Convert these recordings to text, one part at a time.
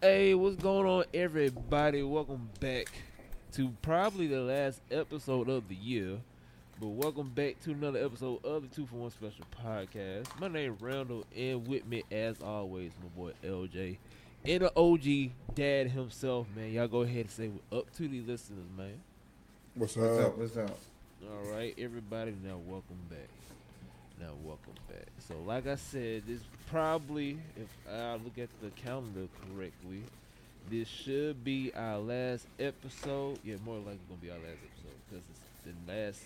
Hey, what's going on, everybody? Welcome back to probably the last episode of the year. But welcome back to another episode of the Two for One Special Podcast. My name is Randall, and with me, as always, my boy LJ, and the OG dad himself, man. Y'all go ahead and say what up to the listeners, man. What's up? What's up? up? What's up? All right, everybody. Now, welcome back. Now, welcome back. So, like I said, this probably, if I look at the calendar correctly, this should be our last episode. Yeah, more likely gonna be our last episode because it's the last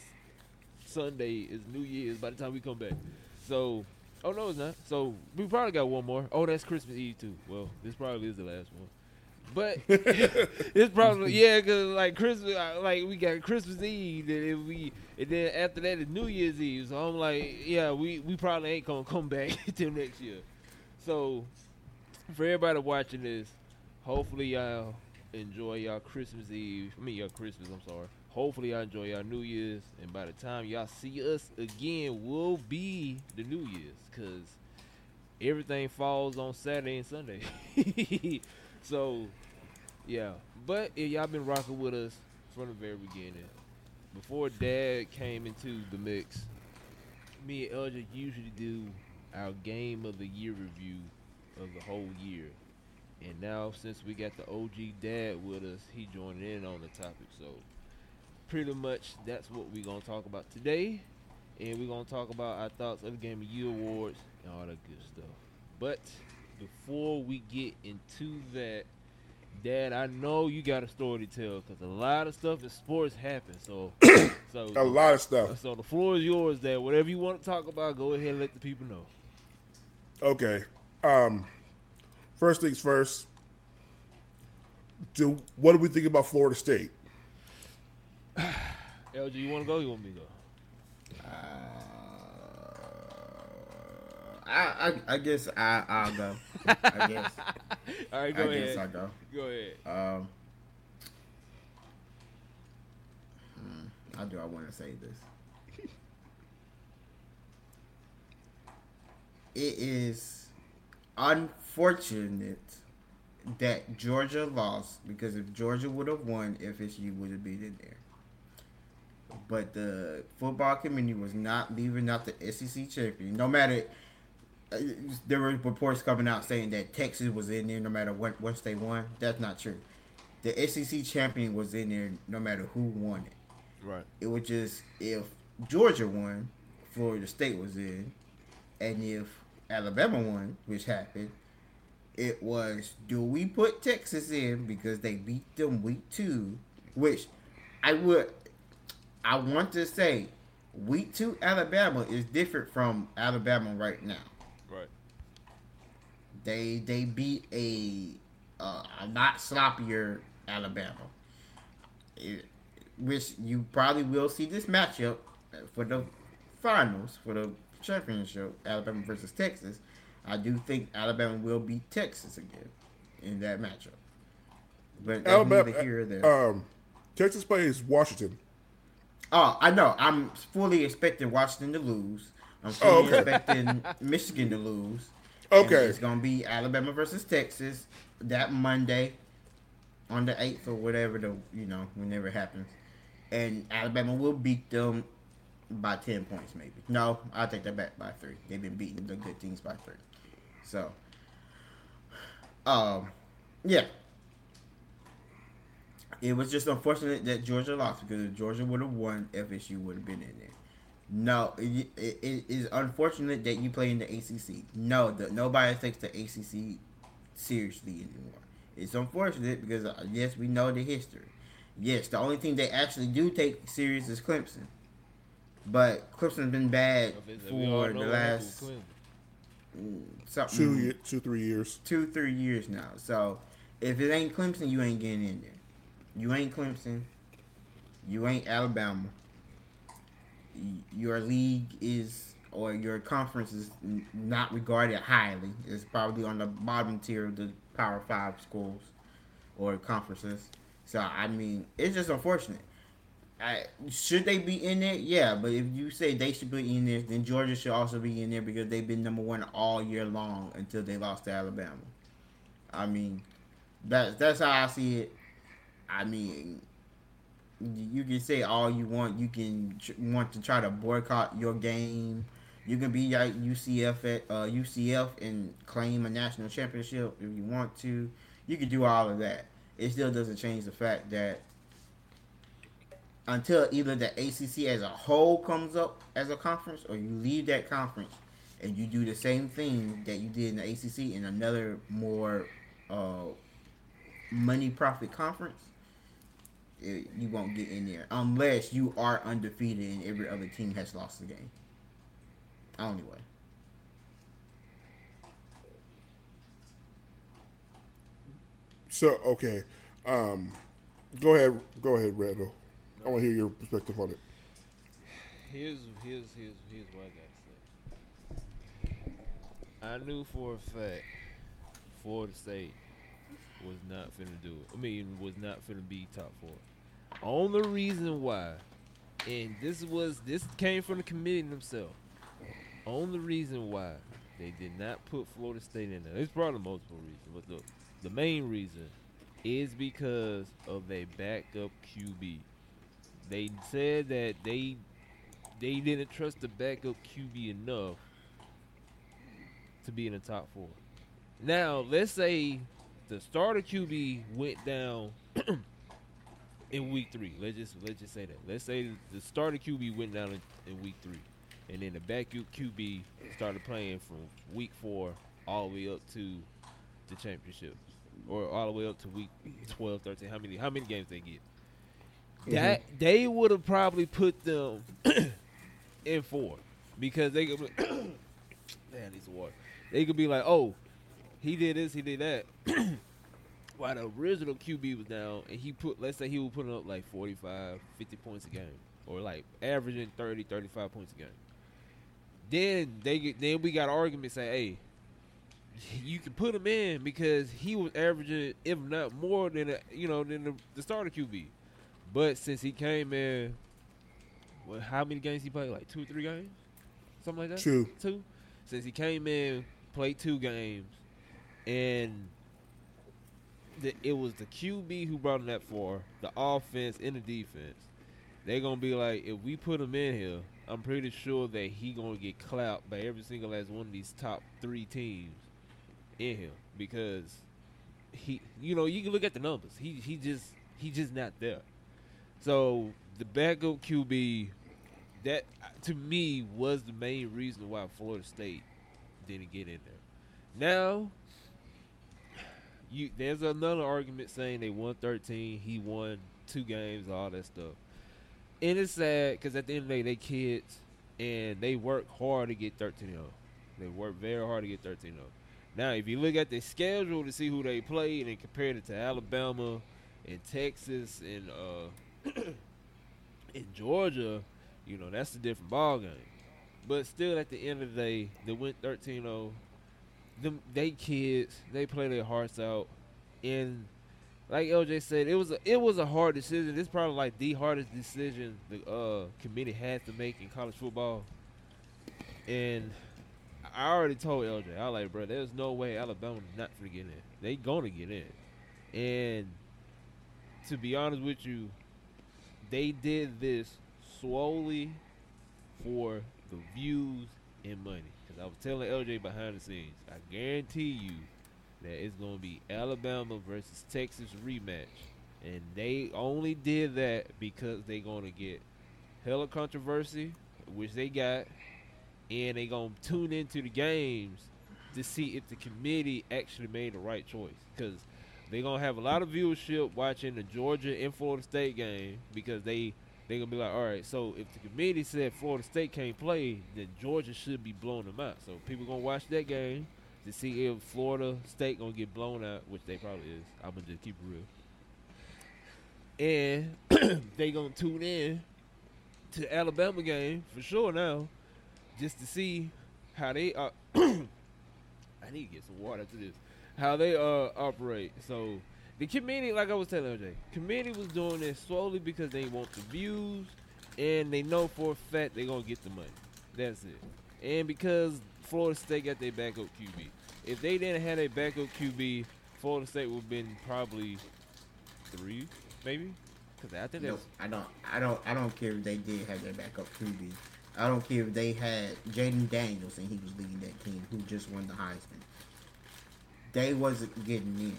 Sunday is New Year's by the time we come back. So, oh no, it's not. So we probably got one more. Oh, that's Christmas Eve too. Well, this probably is the last one. But it's probably yeah, cause like Christmas, uh, like we got Christmas Eve, and then we, and then after that is New Year's Eve. So I'm like, yeah, we we probably ain't gonna come back till next year. So for everybody watching this, hopefully y'all enjoy y'all Christmas Eve. I mean y'all Christmas. I'm sorry. Hopefully y'all enjoy y'all New Year's, and by the time y'all see us again, will be the New Year's, cause everything falls on Saturday and Sunday. so yeah, but if y'all been rocking with us from the very beginning, before Dad came into the mix, me and LJ usually do our game of the year review of the whole year. And now since we got the OG Dad with us, he joined in on the topic. So pretty much that's what we're gonna talk about today. And we're gonna talk about our thoughts of the Game of Year awards and all that good stuff. But before we get into that, Dad, I know you got a story to tell because a lot of stuff in sports happens. So, so A lot of stuff. So the floor is yours, Dad. Whatever you want to talk about, go ahead and let the people know. Okay. Um, first things first. Do what do we think about Florida State? LJ, you want to go? You want me to go? I, I I guess I I'll go. I guess All right, go I ahead. guess I'll go. Go ahead. Um, hmm, how do I want to say this? It is unfortunate that Georgia lost because if Georgia would have won, FSU would have been in there. But the football committee was not leaving out the SEC champion. No matter, there were reports coming out saying that Texas was in there no matter what once they won. That's not true. The SEC champion was in there no matter who won it. Right. It was just if Georgia won, Florida State was in, and if Alabama won, which happened, it was do we put Texas in because they beat them week two, which I would I want to say week two Alabama is different from Alabama right now. They they beat a uh, a not sloppier Alabama, It- which you probably will see this matchup for the finals for the championship, Alabama versus Texas. I do think Alabama will beat Texas again in that matchup. But Alabama, here there. um, Texas plays Washington. Oh, I know. I'm fully expecting Washington to lose. I'm fully Oh, okay. expecting Michigan to lose. Okay. it's gonna be Alabama versus Texas that Monday on the eighth or whatever the you know whenever it happens, and Alabama will beat them by ten points maybe. No, I take that back by three. They've been beating the good teams by three. So, um, yeah. It was just unfortunate that Georgia lost because if Georgia would have won, FSU would have been in there. No, it, it, it is unfortunate that you play in the ACC. No, the, nobody takes the ACC seriously anymore. It's unfortunate because uh, yes, we know the history. Yes, the only thing they actually do take serious is Clemson, but Clemson's been bad for the last with something Two, ye- two, three years. two, three years now. So if it ain't Clemson, you ain't getting in there. You ain't Clemson. You ain't Alabama. Your league is or your conference is not regarded highly. It's probably on the bottom tier of the Power Five schools or conferences. So I mean, it's just unfortunate. I, should they be in it? Yeah, but if you say they should be in there, then Georgia should also be in there because they've been number one all year long until they lost to Alabama. I mean, That's that's how I see it. I mean, you can say all you want. You can want to try to boycott your game. You can be like UCF at uh, UCF and claim a national championship if you want to. You can do all of that. It still doesn't change the fact that until either the ACC as a whole comes up as a conference, or you leave that conference and you do the same thing that you did in the ACC in another more uh, money profit conference, it, you won't get in there unless you are undefeated and every other team has lost the game. Only way. So okay, um, go ahead, go ahead, Randall. I want to hear your perspective on it. Here's here's here's here's what I gotta say. I knew for a fact Florida State was not finna do it. I mean, was not finna be top four. Only reason why, and this was this came from the committee themselves. Only reason why they did not put Florida State in there. It's probably multiple reasons, but the the main reason is because of their backup QB. They said that they they didn't trust the backup QB enough to be in the top four. Now, let's say the starter QB went down in week three. Let's just let's just say that. Let's say the starter QB went down in, in week three, and then the backup QB started playing from week four all the way up to the championship, or all the way up to week 12, 13. How many how many games they get? Mm-hmm. That they would have probably put them in four because they could. Be, man, need water. They could be like, oh, he did this, he did that. While the original QB was down, and he put, let's say he was putting up like 45, 50 points a game, or like averaging 30, 35 points a game. Then they get, then we got arguments say, hey, you can put him in because he was averaging, if not more than a, you know than the, the starter QB. But since he came in, well, how many games he played? Like two, three games, something like that. Two. Two. Since he came in, played two games, and the, it was the QB who brought him that far, the offense and the defense. They're gonna be like, if we put him in here, I'm pretty sure that he gonna get clapped by every single last one of these top three teams in him because he, you know, you can look at the numbers. He he just he just not there. So the backup QB, that to me was the main reason why Florida State didn't get in there. Now, you there's another argument saying they won 13, he won two games, all that stuff, and it's sad because at the end of the day, they kids and they work hard to get 13 0. They work very hard to get 13 0. Now, if you look at their schedule to see who they played and compare it to Alabama and Texas and uh, in Georgia, you know, that's a different ball game. But still, at the end of the day, they went 13-0. Them, they kids, they play their hearts out, and like LJ said, it was a it was a hard decision. It's probably like the hardest decision the uh, committee had to make in college football. And I already told LJ, I was like, bro, there's no way Alabama's not gonna get in. They gonna get in, and to be honest with you, they did this solely for the views and money. I was telling LJ behind the scenes, I guarantee you that it's going to be Alabama versus Texas rematch. And they only did that because they're going to get hella controversy, which they got, and they're going to tune into the games to see if the committee actually made the right choice. Because they're gonna have a lot of viewership watching the Georgia and Florida State game because they they're gonna be like, all right, so if the committee said Florida State can't play, then Georgia should be blowing them out. So people gonna watch that game to see if Florida State gonna get blown out, which they probably is. I'm gonna just keep it real. And they gonna tune in to Alabama game for sure now, just to see how they are. I need to get some water to this how they uh operate. So the committee, like I was telling OJ, committee was doing this solely because they want the views and they know for a fact they're gonna get the money. That's it. And because Florida State got their backup QB. If they didn't have their backup QB, Florida State would have been probably three, maybe. Cause I think No, that's I don't. I don't. I don't care if they did have their backup QB. I don't care if they had Jayden Daniels and he was leading that team, who just won the Heisman. They wasn't getting in.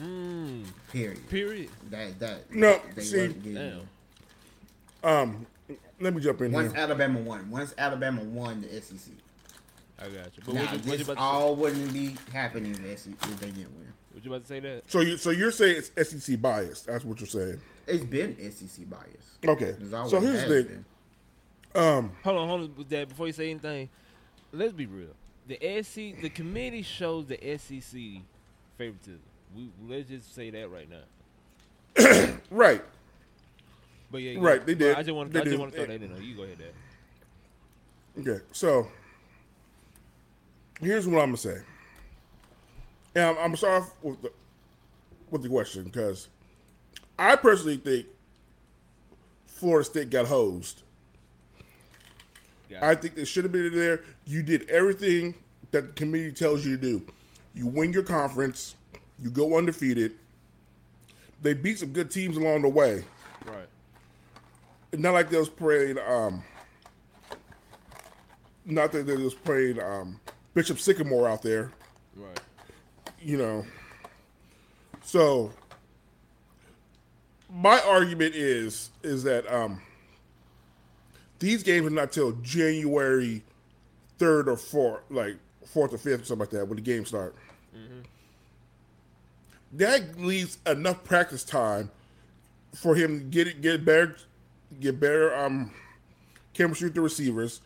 Mm, Period. period. That that No, they see- getting Damn. Um, let me jump in Once here. Alabama won, once Alabama won the SEC, I got you. But now what, you, what, you this about all wouldn't be happening if, SEC, if they didn't win. say, what you about to say that? So you so you're saying it's SEC bias? That's what you're saying. It's been SEC bias. Okay. So here's the thing. Um, Hold on, hold on with that before you say anything. Let's be real. The SEC, the committee shows the SEC favoritism. We let's just say that right now. right. But yeah, Right, yeah. they did. I just want They I just want to throw that in there. You go ahead, Dad. Okay. So here's what I'm gonna say. And I'm, I'm gonna start off with the with the question because I personally think Florida State got hosed. Got I think they should have been there. You did everything that the committee tells you to do. You win your conference. You go undefeated. They beat some good teams along the way. right. Not like they was playing. Um, not that they was playing um, Bishop Sycamore out there. Right. You know. So my argument is is that um, these games are not till January third or fourth, like fourth or fifth, or something like that, when the games start. That leaves enough practice time for him to get it, get better, get better um, chemistry with the receivers,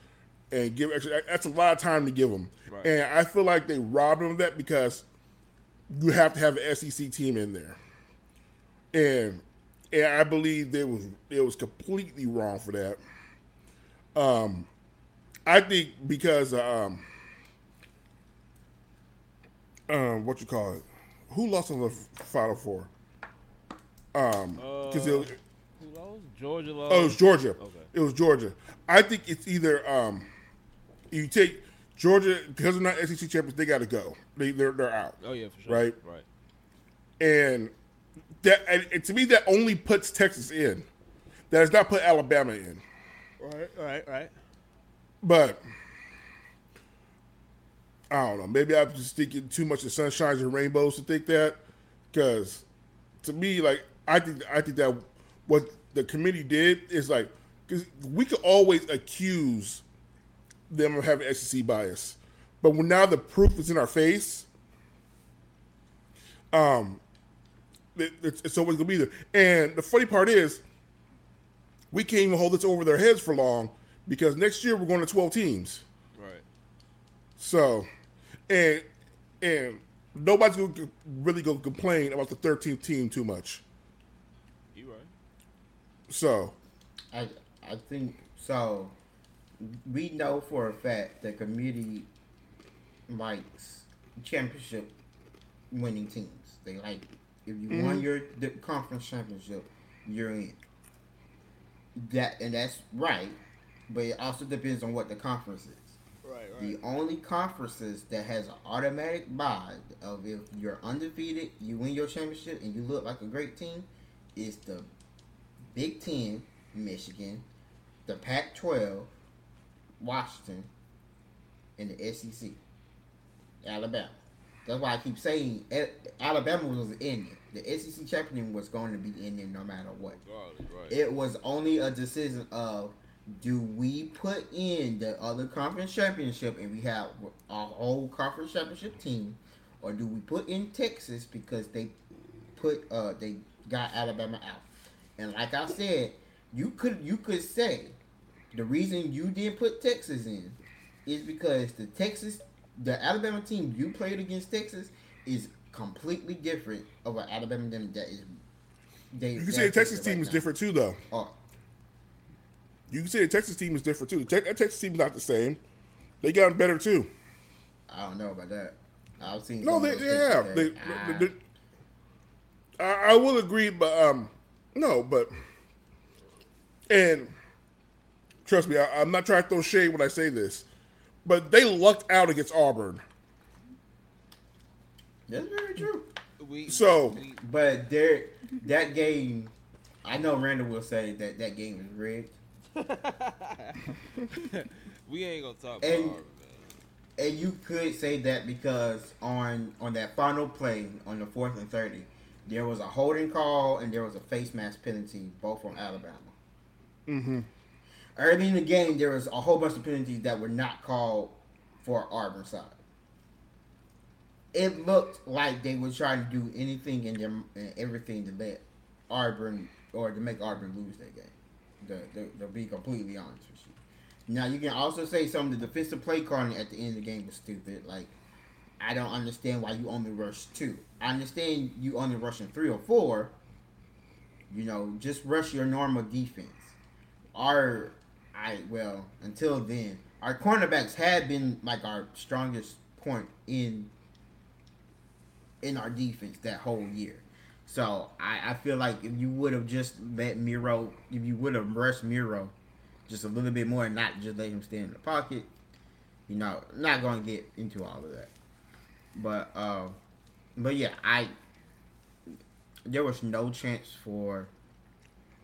and give extra. That's a lot of time to give them. Right. And I feel like they robbed him of that because you have to have an SEC team in there, and and I believe they was it was completely wrong for that. Um, I think because um, um, what you call it, who lost on the Final Four? Um, because Uh, it Who lost? Georgia lost. oh, it was Georgia. Okay. It was Georgia. I think it's either um, you take Georgia because they're not SEC champions, they got to go. They they're they're out. Oh yeah, for sure. Right. Right. and that and, to me that only puts Texas in. That does not put Alabama in. Right. Right. Right. But I don't know. Maybe I'm just thinking too much of sunshines and rainbows to think that. Because to me, like I think I think that what the committee did is like because we could always accuse them of having SEC bias, but when now the proof is in our face, um, it, it's, it's always gonna be there. And the funny part is, we can't even hold this over their heads for long because next year we're going to 12 teams. Right. So, and and nobody's going to really go complain about the 13th team too much. You right. So, I I think so. We know for a fact the committee likes championship winning teams. They like if you won mm-hmm. your the conference championship, you're in. That and that's right, but it also depends on what the conference is. Right. The only conferences that has an automatic bye of if you're undefeated, you win your championship, and you look like a great team, is the Big Ten, Michigan, the Pac-12, Washington, and the SEC, Alabama. That's why I keep saying Alabama was in it. The SEC champion was going to be in there no matter what. Right. Right. It was only a decision of do we put in the other conference championship and we have our whole conference championship team, or do we put in Texas because they put uh they got Alabama out? And like I said, you could you could say the reason you didn't put Texas in is because the Texas the Alabama team you played against Texas is completely different of an Alabama team that is. They, you can say the Texas team is different too, though. Oh, You can say the Texas team is different too. Te- that Texas team is not the same. They got better too. I don't know about that. I've seen. No, some they, of they pictures have. They, that- they- they- I, I will agree, but um, no, but and trust me, I, I'm not trying to throw shade when I say this, but they lucked out against Auburn. That's very true. We So- we, But there, that game, I know Randall will say that that game is rigged, we ain't gonna talk about And- Auburn, man. and you could say that because on on that final play on the fourth and thirty, there was a holding call and there was a face mask penalty, both from Alabama. Mm-hmm. Early in the game, there was a whole bunch of penalties that were not called for Auburn side. It looked like they were trying to do anything and everything to let Auburn or to make Auburn lose that game. To, be completely honest with you. Now you can also say some of the defensive play calling at the end of the game was stupid. Like I don't understand why you only rush two. I understand you only rushing three or four. You know, just rush your normal defense our I well until then our cornerbacks had been like our strongest point in in our defense that whole year. So I, I feel like if you would have just let Milroe, if you would have rushed Milroe just a little bit more and not just let him stay in the pocket, you know, not going to get into all of that. But uh, but yeah, I there was no chance for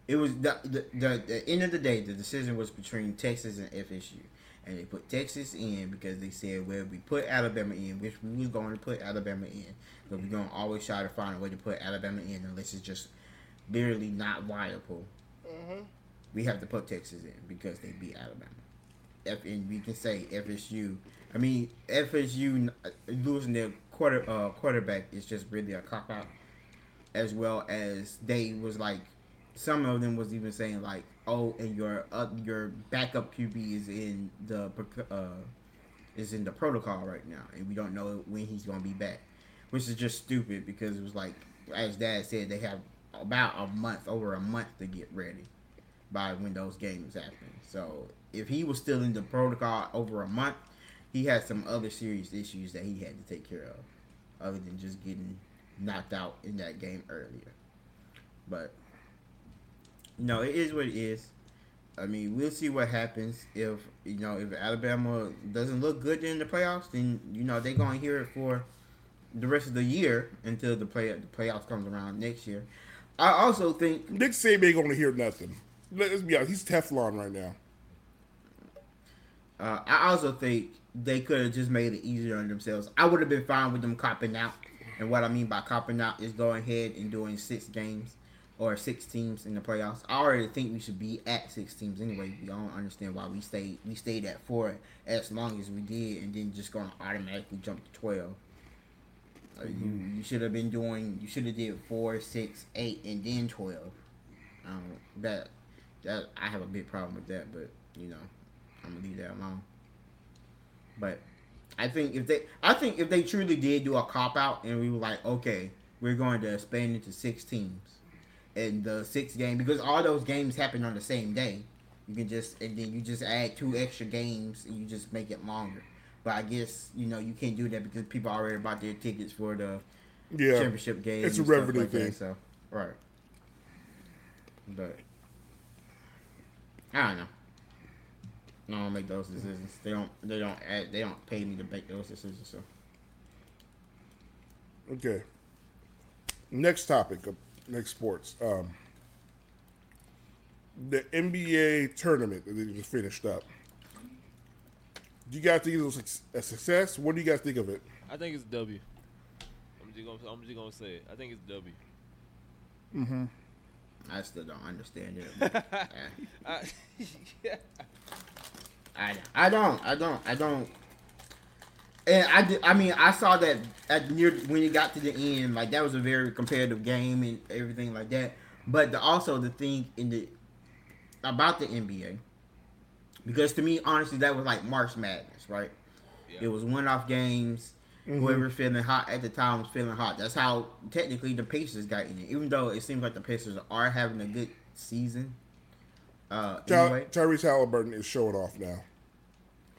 it was the, the the the end of the day. The decision was between Texas and FSU, and they put Texas in because they said, "Well, we put Alabama in, which we was going to put Alabama in, but we're gonna always try to find a way to put Alabama in unless it's just literally not viable. We have to put Texas in because they beat Alabama. F and we can say FSU. I mean FSU uh, losing their quarter uh, quarterback is just really a cop out, as well as they was like some of them was even saying like, oh, and your uh, your backup QB is in the uh, is in the protocol right now, and we don't know when he's gonna be back, which is just stupid because it was like, as Dad said, they have about a month, over a month to get ready by when those games happen. So if he was still in the protocol over a month, he had some other serious issues that he had to take care of, other than just getting knocked out in that game earlier. But no, it is what it is. I mean, we'll see what happens if you know if Alabama doesn't look good in the playoffs. Then you know they're gonna hear it for the rest of the year until the play the playoffs comes around next year. I also think Nick Saban ain't gonna hear nothing. Let's be honest, he's Teflon right now. uh, I also think they could have just made it easier on themselves. I would have been fine with them copping out, and what I mean by copping out is going ahead and doing six games or six teams in the playoffs. I already think we should be at six teams anyway. I don't understand why we stayed we stayed at four as long as we did, and then just going to automatically jump to twelve. Uh, You you should have been doing you should have did four, six, eight, and then twelve. Um, that that I have a big problem with that, but you know I'm gonna leave that alone. But I think if they I think if they truly did do a cop out and we were like, okay, we're going to expand into six teams and the six game because all those games happen on the same day. You can just and then you just add two extra games and you just make it longer. But I guess you know you can't do that because people already bought their tickets for the Yeah, championship game. it's a revenue like that, thing. so right. But I don't know. I don't make those decisions. They don't. They don't. Add, they don't pay me to make those decisions. So Okay. Next topic next sports. Um, the NBA tournament that they just finished up. Do you guys think it was a success? What do you guys think of it? I think it's W. I'm just gonna I'm just gonna say it. I think it's W. I still don't understand it. but, eh, I, yeah. I, I don't. I don't. I don't. And I, did, I mean, I saw that at near when it got to the end, like that was a very competitive game and everything like that. But the, also the thing in the about the NBA, because to me, honestly, that was like March Madness, right? Yeah. It was one-off games. Whoever feeling hot at the time was feeling hot. That's how technically the Pacers got in it. Even though it seems like the Pacers are having a good season. Uh, Ty- anyway, Tyrese Haliburton is showing off now.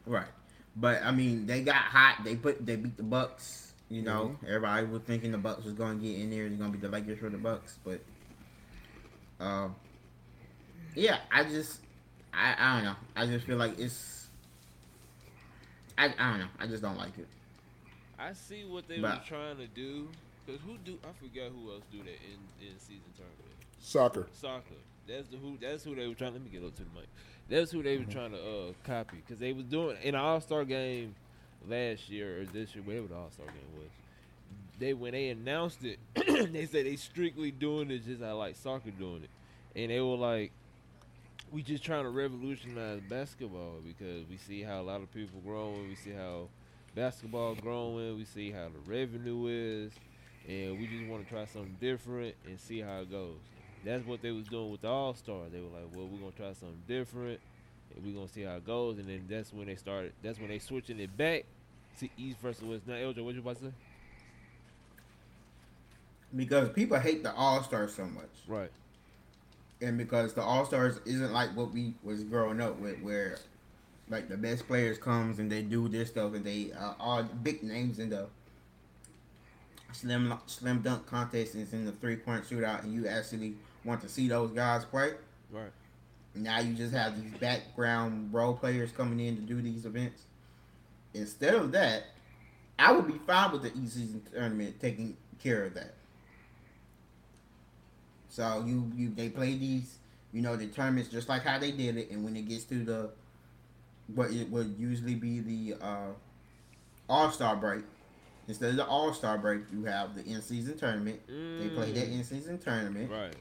Right. But I mean, they got hot. They put they beat the Bucks. You know, everybody was thinking the Bucks was going to get in there. It's going to be the Lakers for the Bucks, but um, yeah, I just I I don't know. I just feel like it's I I don't know. I just don't like it. I see what they But- were trying to do, Cause who do I forgot who else do that in in season tournament? Soccer. Soccer. That's the who. That's who they were trying. Let me get up to the mic. That's who they were trying to uh, copy because they was doing in an All Star game last year or this year, whatever the All Star game was. They when they announced it, they said they strictly doing it just how like soccer doing it, and they were like, we just trying to revolutionize basketball because we see how a lot of people growing, we see how basketball growing, we see how the revenue is, and we just want to try something different and see how it goes. That's what they was doing with the All Star. They were like, well, we're gonna try something different, and we're gonna see how it goes. And then that's when they started. That's when they switching it back to East versus West. Now, LJ, what you about to say? because people hate the All Stars so much, Right. and because the All Stars isn't like what we was growing up with, where like the best players comes and they do this stuff and they uh, all big names in the slim slim dunk contest and in the three point shootout, and you actually want to see those guys play. Right. Now you just have these background role players coming in to do these events. Instead of that, I would be fine with the e-season tournament taking care of that. So you you they play these, you know, the tournaments just like how they did it, and when it gets to the what it would usually be the uh, All Star break, instead of the All Star break, you have the in season tournament. They play that in season tournament Right.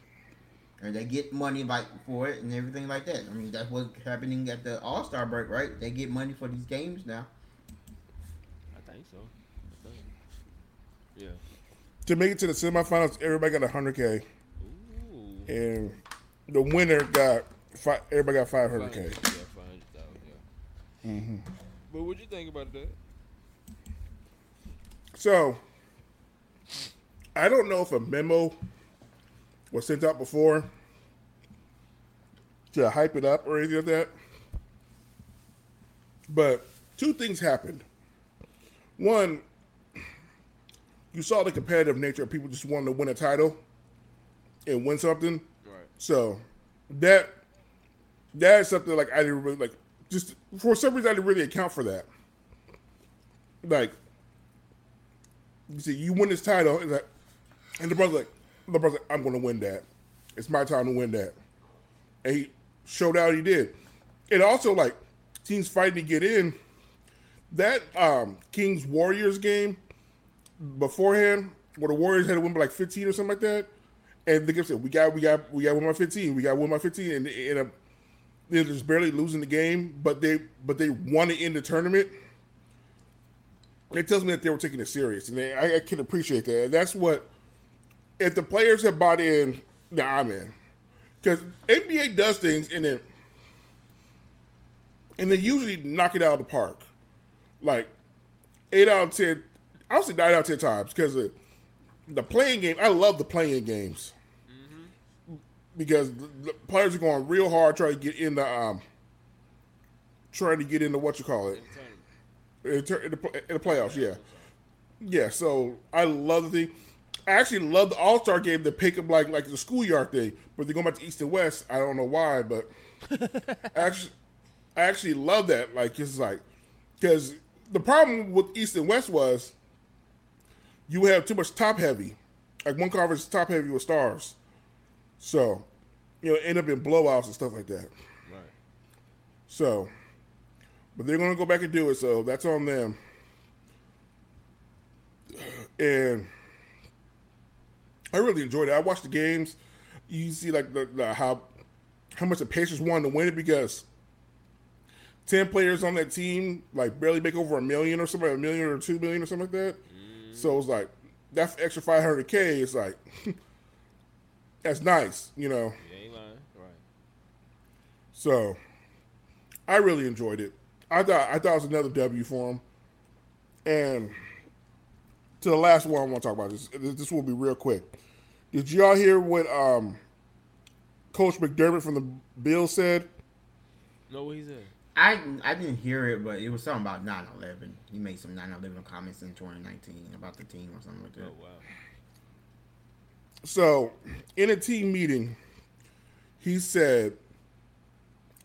And they get money like for it and everything like that. I mean, that's what's happening at the All Star break, right? They get money for these games now. I think so. I think. Yeah. To make it to the semifinals, everybody got 100K. Ooh. And the winner got, fi- everybody got 500K. Yeah, five hundred thousand. Yeah. Mm-hmm. But what do you think about that? So, I don't know if a memo was sent out before to hype it up or anything like that. But two things happened. One, you saw the competitive nature of people just wanting to win a title and win something. Right. So that that is something like I didn't really like. Just for some reason, I didn't really account for that. Like, you see, you win this title, and, like, and the brother like, the brother, like, I'm going to win that. It's my time to win that. And he showed out. He did. And also, like, teams fighting to get in. That um Kings Warriors game beforehand, where the Warriors had to win by like 15 or something like that. And the game said, "We got, we got, we got one by 15. We got one by 15." And end up they're just barely losing the game, but they but they won it in the tournament. It tells me that they were taking it serious, and they, I, I can appreciate that. And that's what if the players have bought in. Nah, I'm in because NBA does things and then and they usually knock it out of the park, like eight out of ten. I would say nine out of ten times because the, the playing game. I love the playing games because the, the players are going real hard trying to get in the um trying to get into what you call it in, in, the, in the playoffs. Yeah, yeah. So I love the thing. I actually love the All Star game to pick up like like the schoolyard thing, but they're going back to East and West. I don't know why, but actually, I actually love that. Like it's like because the problem with East and West was you have too much top heavy. Like one conference is top heavy with stars. So, you know, end up in blowouts and stuff like that. Right. So, but they're gonna go back and do it. So that's on them. And I really enjoyed it. I watched the games. You see, like the, the how how much the Pacers wanted to win it because ten players on that team like barely make over a million or something, a million or two million or something like that. Mm. So it's like that extra five hundred k is like that's nice, you know. You ain't lying. Right. So I really enjoyed it. I thought I thought it was another W for him. And to the last one I want to talk about this. This will be real quick. Did y'all hear what um, Coach McDermott from the Bills said? No, what he said. I I didn't hear it, but it was something about 9/11. He made some 9/11 comments in 2019 about the team or something like that. Oh wow. So, in a team meeting, he said,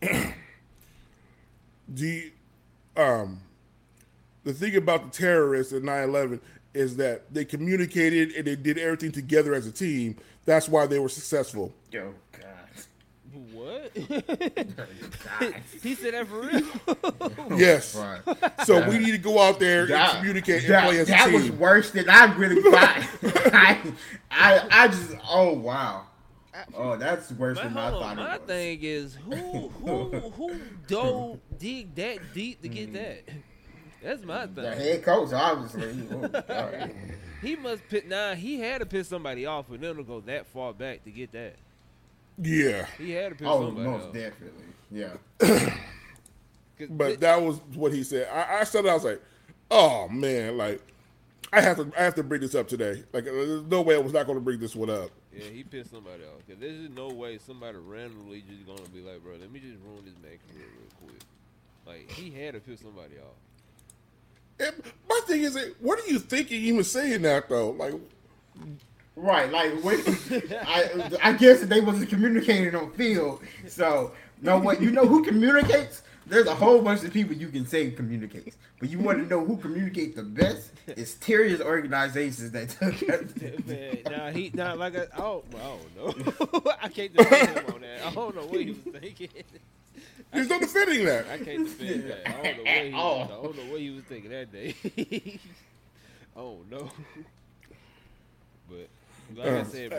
"The um, the thing about the terrorists at 9/11 is that they communicated and they did everything together as a team. That's why they were successful. Yo, God. What? God. he said that for real. Yes. Fuck. So we need to go out there That- and communicate and that, play as a that was team. worse than I really thought. I, I, I just, oh wow, oh that's worse But than I thought my it was. thing is who who who dove dig that deep to get mm. that? That's my thing. The thing. head coach, obviously. Oh, He must pit nah. He had to piss somebody off for them to go that far back to get that. Yeah. He had to piss oh, somebody most off. definitely. Yeah. But th- that was what he said. I, I said I was like, oh man, like I have to I have to bring this up today. Like uh, there's no way I was not going to bring this one up. yeah, he pissed somebody off. Cause there's just no way somebody randomly just gonna be like, bro, let me just ruin this man career real quick. Like he had to piss somebody off. And my thing is, what are you thinking even saying that though? Like, Right, like what, I, I guess they wasn't communicating on field. So, know what? You know who communicates? There's a whole bunch of people you can say communicates, but you want to know who communicates the best? It's terrorist organizations that took Man, nah, he nah, like I, I don't, I don't know. I can't defend him on that. I don't know what he was thinking. There's no defending that. I can't defend that. I don't know what he, Oh. I don't know what he was thinking that day. oh don't. But like I Uh, said, bro,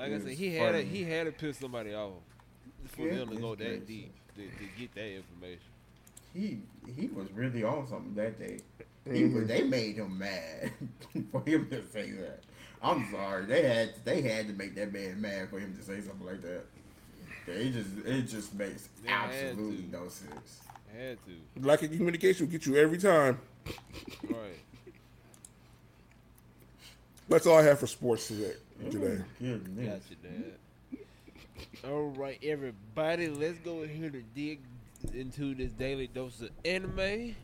like I said, he had to, funny. he had to piss somebody off for Yeah, them to go that deep to, to get that information. he he was really on something that day. He was, they made him mad for him to say that. I'm sorry, they had they had to make that man mad for him to say something like that. It just it just makes They absolutely no sense. Had to, Lack of communication will get you every time. right? That's all I have for sports today. Mm-hmm. Today. Goodness. Gotcha, Dad. All right, everybody, let's go in here to dig into this daily dose of anime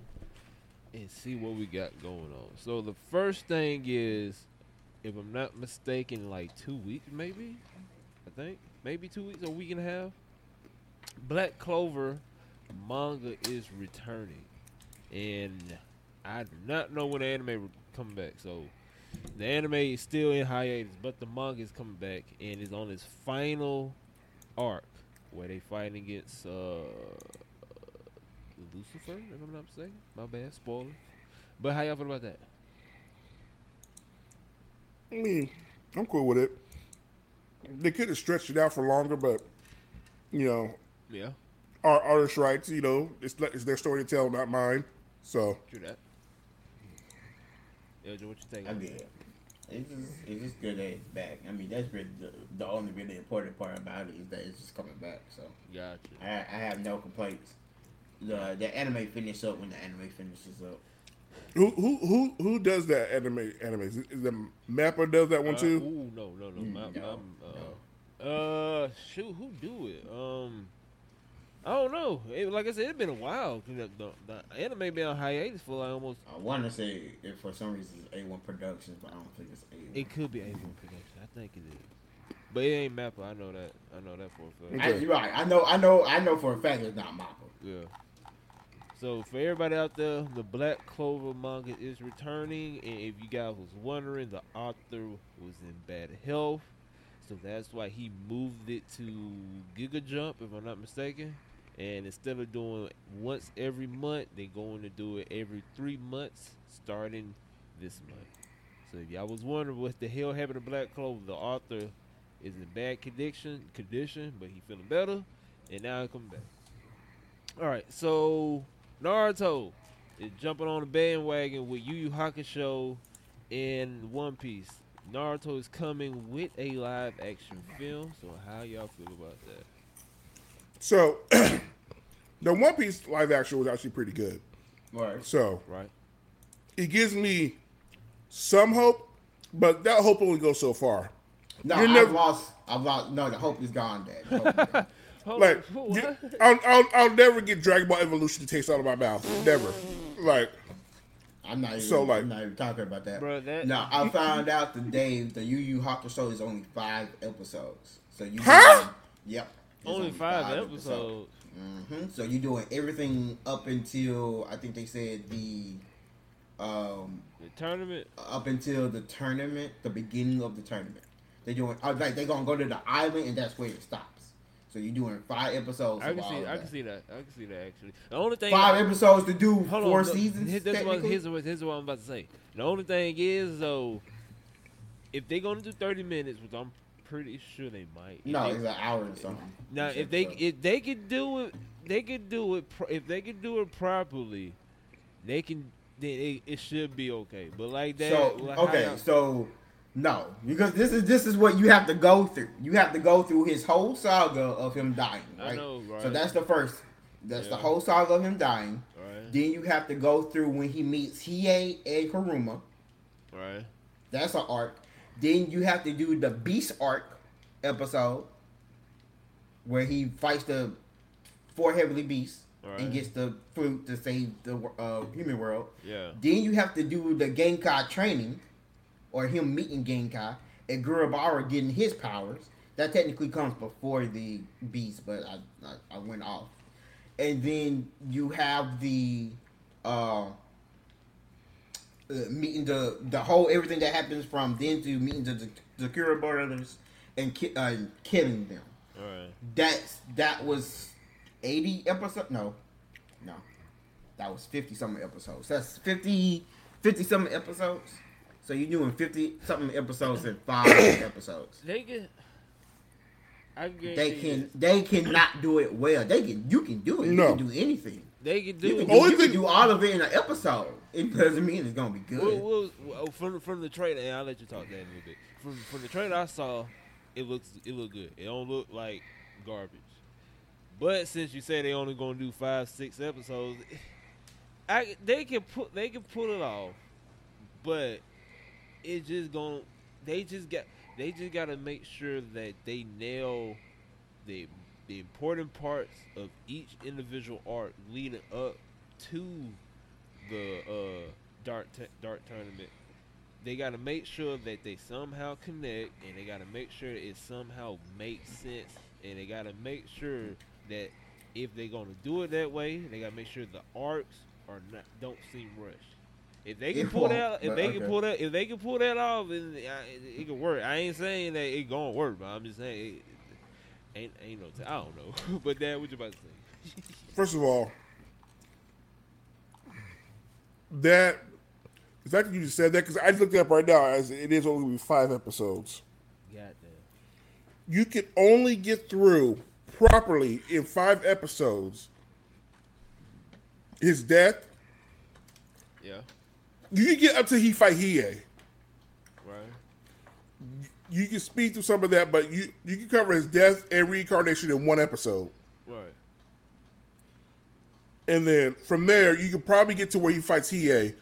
and see what we got going on. So the first thing is, if I'm not mistaken, like two weeks, maybe. I think maybe two weeks, a week and a half. Black Clover manga is returning, and I do not know when the anime will come back. So the anime is still in hiatus, but the manga is coming back and is on its final arc where they fight against uh, Lucifer, if I'm not mistaken. My bad, spoiler. But how y'all feel about that? I mean, I'm cool with it. They could have stretched it out for longer, but you know, Yeah, our artist rights. You know, it's it's their story to tell, not mine. So true that. Yeah, what you think? I did. It's just it's just good that it's back. I mean, that's really the, the only really important part about it is that it's just coming back. So Gotcha. I, I have no complaints. The the anime finishes up when the anime finishes up. Who who who who does that anime? Anime is the Mappa does that one Uh, too? ooh, no, no, no. Mm, my, no, my, uh, uh, shoot, who do it? Um, I don't know. It, like I said, it's been a while. The, the, the anime been on hiatus for like almost. I want to say if for some reason it's A1 Productions, but I don't think it's A1. It could be A1 Productions. I think it is, but it ain't Mappa. I know that. I know that for a fact. I, you're right. I know. I know. I know for a fact it's not Mappa. Yeah. So for everybody out there, the Black Clover manga is returning, and if you guys was wondering, the author was in bad health, so that's why he moved it to Giga Jump, if I'm not mistaken. And instead of doing once every month, they're going to do it every three months, starting this month. So if y'all was wondering what the hell happened to Black Clover, the author is in bad condition, condition, but he feeling better, and now he coming back. All right, so Naruto is jumping on the bandwagon with Yu Yu Hakusho and One Piece. Naruto is coming with a live action film. So how y'all feel about that? So the One Piece live action was actually pretty good. Right. So Right? it gives me some hope, but that hope only goes so far. No, You're I've never- lost. I've lost. No, the hope is gone, Dad. The hope is gone. Hold Like, you- I'll, I'll, I'll never get Dragon Ball Evolution to taste out of my mouth. Never. Like, I'm not even. So, like- I'm not even talking about that. Bro, that- No, I found out today the Yu Yu Hakusho is only five episodes. So you. Huh? doing- Yep. It's Only five episodes. hmm So you're doing everything up until I think they said the um, The tournament. up until the tournament, the beginning of the tournament. They doing uh, like they gonna go to the island and that's where it stops. So you're doing five episodes. I can see. I can that. see that. I can see that actually. The only thing. Five episodes to do Hold four on, seasons. here- This is what, here's, what, here's what I'm about to say. The only thing is though, if they're gonna do 30 minutes, which I'm pretty sure they might. if no, they- it's an hour or something. Now, if they if they could do it, they could do it. If they could do it properly, they can. Then it, it should be okay. But like that, so like okay, so no, because this is this is what you have to go through. You have to go through his whole saga of him dying, I right? know, right? So that's the first. That's the whole saga of him dying. right, Then you have to go through when he meets Hiei and Kurama. right, That's an arc. Then you have to do the Beast arc episode where he fights the four heavenly beasts right. and gets the flute to save the uh, human world. yeah, Then you have to do the Genkai training or him meeting Genkai and Kuwabara getting his powers. That technically comes before the beast, but I, I, I went off. And then you have the uh, uh, meeting the the whole everything that happens from then to meeting the the Kira brothers and ki- uh, killing them. all right. That's that was eighty episodes. No, no, that was fifty something episodes. That's 50, 50 something episodes. So you're doing fifty something episodes in five episodes. They can. I guarantee They you, can they cannot do it well. They can you can do it. You can do anything. They can You do can, it. do, Only you can do all of it in an episode. It doesn't mean it's gonna be good. Well, well, well, from from the trailer, and I'll let you talk that a little bit. From from the trailer I saw, it looks it looked good. It don't look like garbage. But since you say they only gonna do five six episodes, I they can put they can pull it off, but it just gonna they just got they just gotta make sure that they nail the the important parts of each individual arc leading up to the uh Dark t- tournament. They got to make sure that they somehow connect, and they got to make sure it somehow makes sense, and they got to make sure that if they're gonna do it that way, they got to make sure the arcs are not don't seem rushed. If they can It pull that, if they okay. can pull that, if they can pull that off, then it, it can work. I ain't saying that it gonna work, but I'm just saying it, ain't ain't no. T- I don't know, but Dad, what you about to say? First of all, that the fact that you just said that because I just looked it up right now as it is only gonna be five episodes. Goddamn. You can only get through properly in five episodes. His death. Yeah. You can get up to he fight Hiei. Right. You can speed through some of that, but you you can cover his death and reincarnation in one episode. Right. And then from there, you can probably get to where he fights Hiei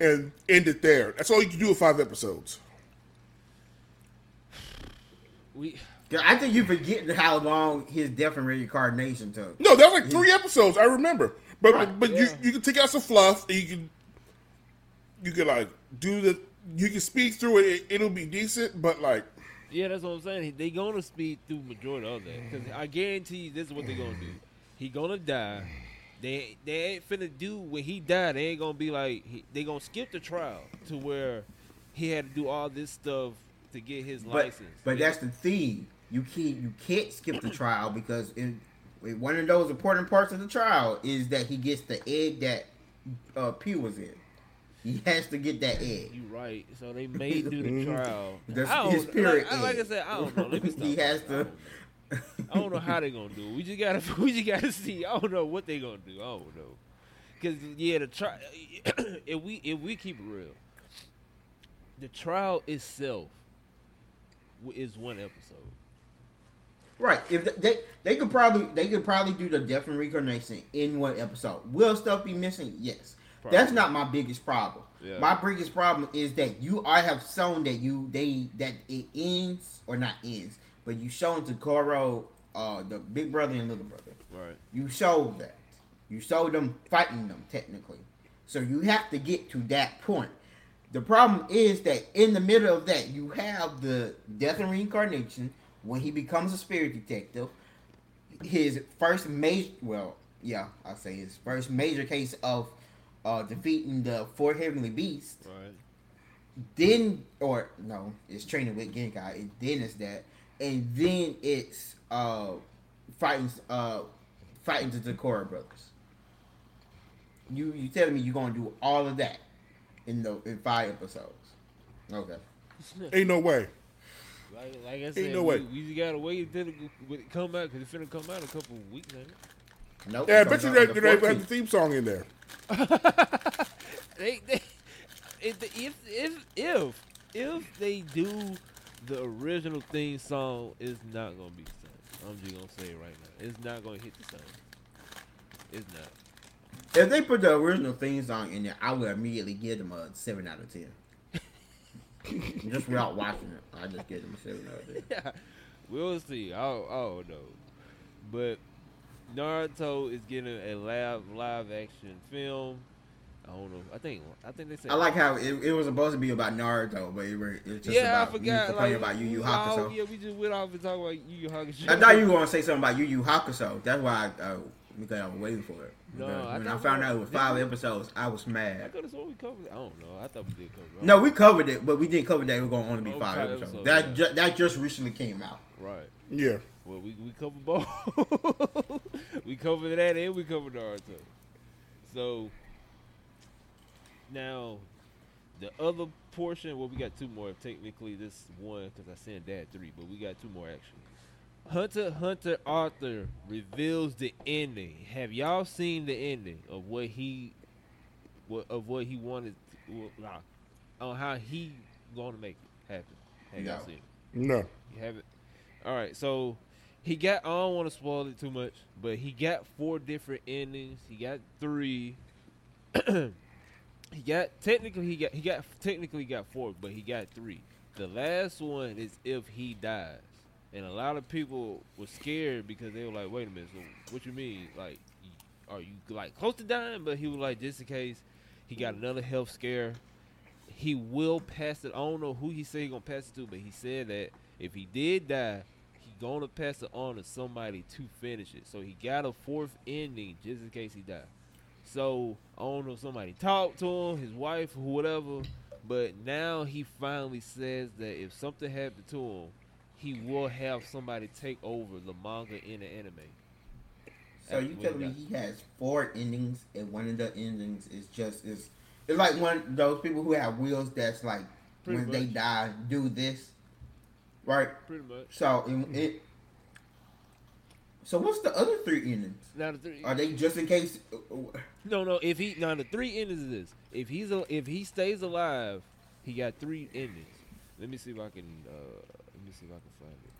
and end it there. That's all you can do in five episodes. We. Yeah, I think you forgetting how long his death and reincarnation took. No, that was like three episodes. I remember, but Right, but you yeah. you can take out some fluff and you can you can like do the you can speed through it. it it'll be decent, but like Yeah, that's what I'm saying. They gonna speed through majority of that because I guarantee you this is what they gonna do. He gonna die. They they ain't finna do when he died. They ain't gonna be like he, they gonna skip the trial to where he had to do all this stuff to get his But license. but Yeah. that's the thing. You can't you can't skip the trial because in, in one of those important parts of the trial is that he gets the egg that uh, Pew was in. He has to get that egg. you right. So they may do the trial. Don't- his spirit like, I- like I said, I don't know. Let me stop. he has I to. don't. I don't know how they gonna do. it. We just gotta, we just gotta see. I don't know what they gonna do. I don't know. Cause yeah, the trial. if we if we keep it real, the trial itself is one episode. Right. If they they could probably they could probably do the death and reincarnation in one episode. Will stuff be missing? Yes. That's not my biggest problem. Yeah. My biggest problem is that you I have shown that you they that it ends or not ends, but you shown to Koro, uh, the big brother and little brother. Right. You showed that. You showed them fighting them technically. So you have to get to that point. The problem is that in the middle of that, you have the death and reincarnation when he becomes a spirit detective. His first major, well, yeah, I'll say his first major case of uh, defeating the four heavenly beasts. Right. Then, or no, it's training with Genkai. And then it's that, and then it's uh fighting uh fighting the Toguro brothers. You you telling me you're gonna do all of that in the in five episodes? Okay. Ain't no way. Like, like I said, Ain't no we, way. we just gotta wait until it, when it come out because it's finna come out in a couple of weeks. Ain't it? Nope. Yeah, I bet you out they, on the they have the theme song in there. they, they, if, if if if if they do the original theme song, it's not gonna be the same. I'm just gonna say it right now. It's not gonna hit the same. It's not. If they put the original theme song in there, I would immediately give them a seven out of ten. just without watching it, I just give them a seven out of ten. Yeah, we'll see. I don't know, but Naruto is getting a live live action film. I don't know. I think I think they said. I like how it, it was supposed to be about Naruto, but it, were, it was just yeah, I about you forgot. complaining Like, about Yu Yu oh, Hakusho. yeah, we just went off and talked about Yu Yu Hakusho. I thought you were gonna say something about Yu Yu Hakusho. That's why I, uh, because I was waiting for it. No, Because I when I found we- out it was five we- episodes, I was mad. I mad. could have sworn we covered it. I don't know. I thought we did cover it. No, we covered it, but we didn't cover that it was gonna only be Oh, five five episodes. episodes, That yeah. ju- that just recently came out. Right. Yeah. Well, we we covered both. we covered that and we covered Naruto. So now the other portion. Well, we got two more. Technically, this one because I sent that three, but we got two more actually. Hunter Hunter Arthur reveals the ending. Have y'all seen the ending of what he, what of what he wanted, well, nah, on how he going to make it happen? Have y'all seen? it? No. You have it. All right, so he got. I don't want to spoil it too much, but he got four different endings. He got three. he got technically he got he got technically got four, but he got three. The last one is if he dies, and a lot of people were scared because they were like, "Wait a minute, so what you mean? Like, are you like close to dying?" But he was like, just in case he got another health scare, he will pass it. I don't know who he said he gonna pass it to, but he said that if he did die, gonna pass it on to somebody to finish it. So he got a fourth ending just in case he died. So I don't know if somebody talked to him, his wife or whatever, but now he finally says that if something happened to him, he will have somebody take over the manga in the anime. So you telling me he has four endings, and one of the endings is just is it's like one of those people who have wheels that's like Pretty when they die, do this, right? Pretty much. So in, it. So what's the other three innings? Now the three, Are they just in case? uh, No, no. If he now the three innings is this. If he's a, if he stays alive, he got three innings. Let me see if I can. Uh, let me see if I can find it.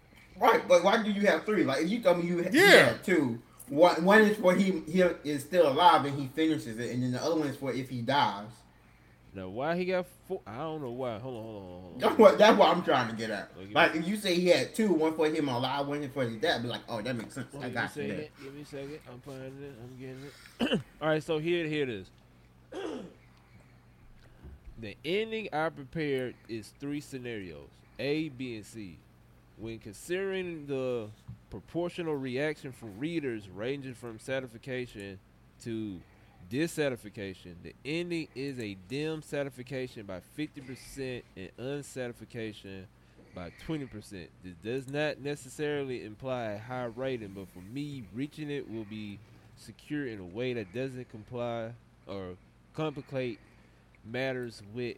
Right, but why do you have three? Like if you tell me you Yeah. had two. One, one is for he he is still alive and he finishes it, and then the other one is for if he dies. Now why he got four? I don't know why. Hold on, hold on, hold on. That's what that's what I'm trying to get at. Like if you say he had two, one for him alive, one for his dad, be like, oh, that makes sense. Hold I got give you there. Give me a second. I'm finding it. I'm getting it. All right, so here, here it is. the ending I prepared is three scenarios: A, B, and C. When considering the proportional reaction from readers ranging from satisfaction to dissatisfaction, the ending is a dim satisfaction by 50% and unsatisfaction by 20%. This does not necessarily imply a high rating, but for me, reaching it will be secure in a way that doesn't comply or complicate matters with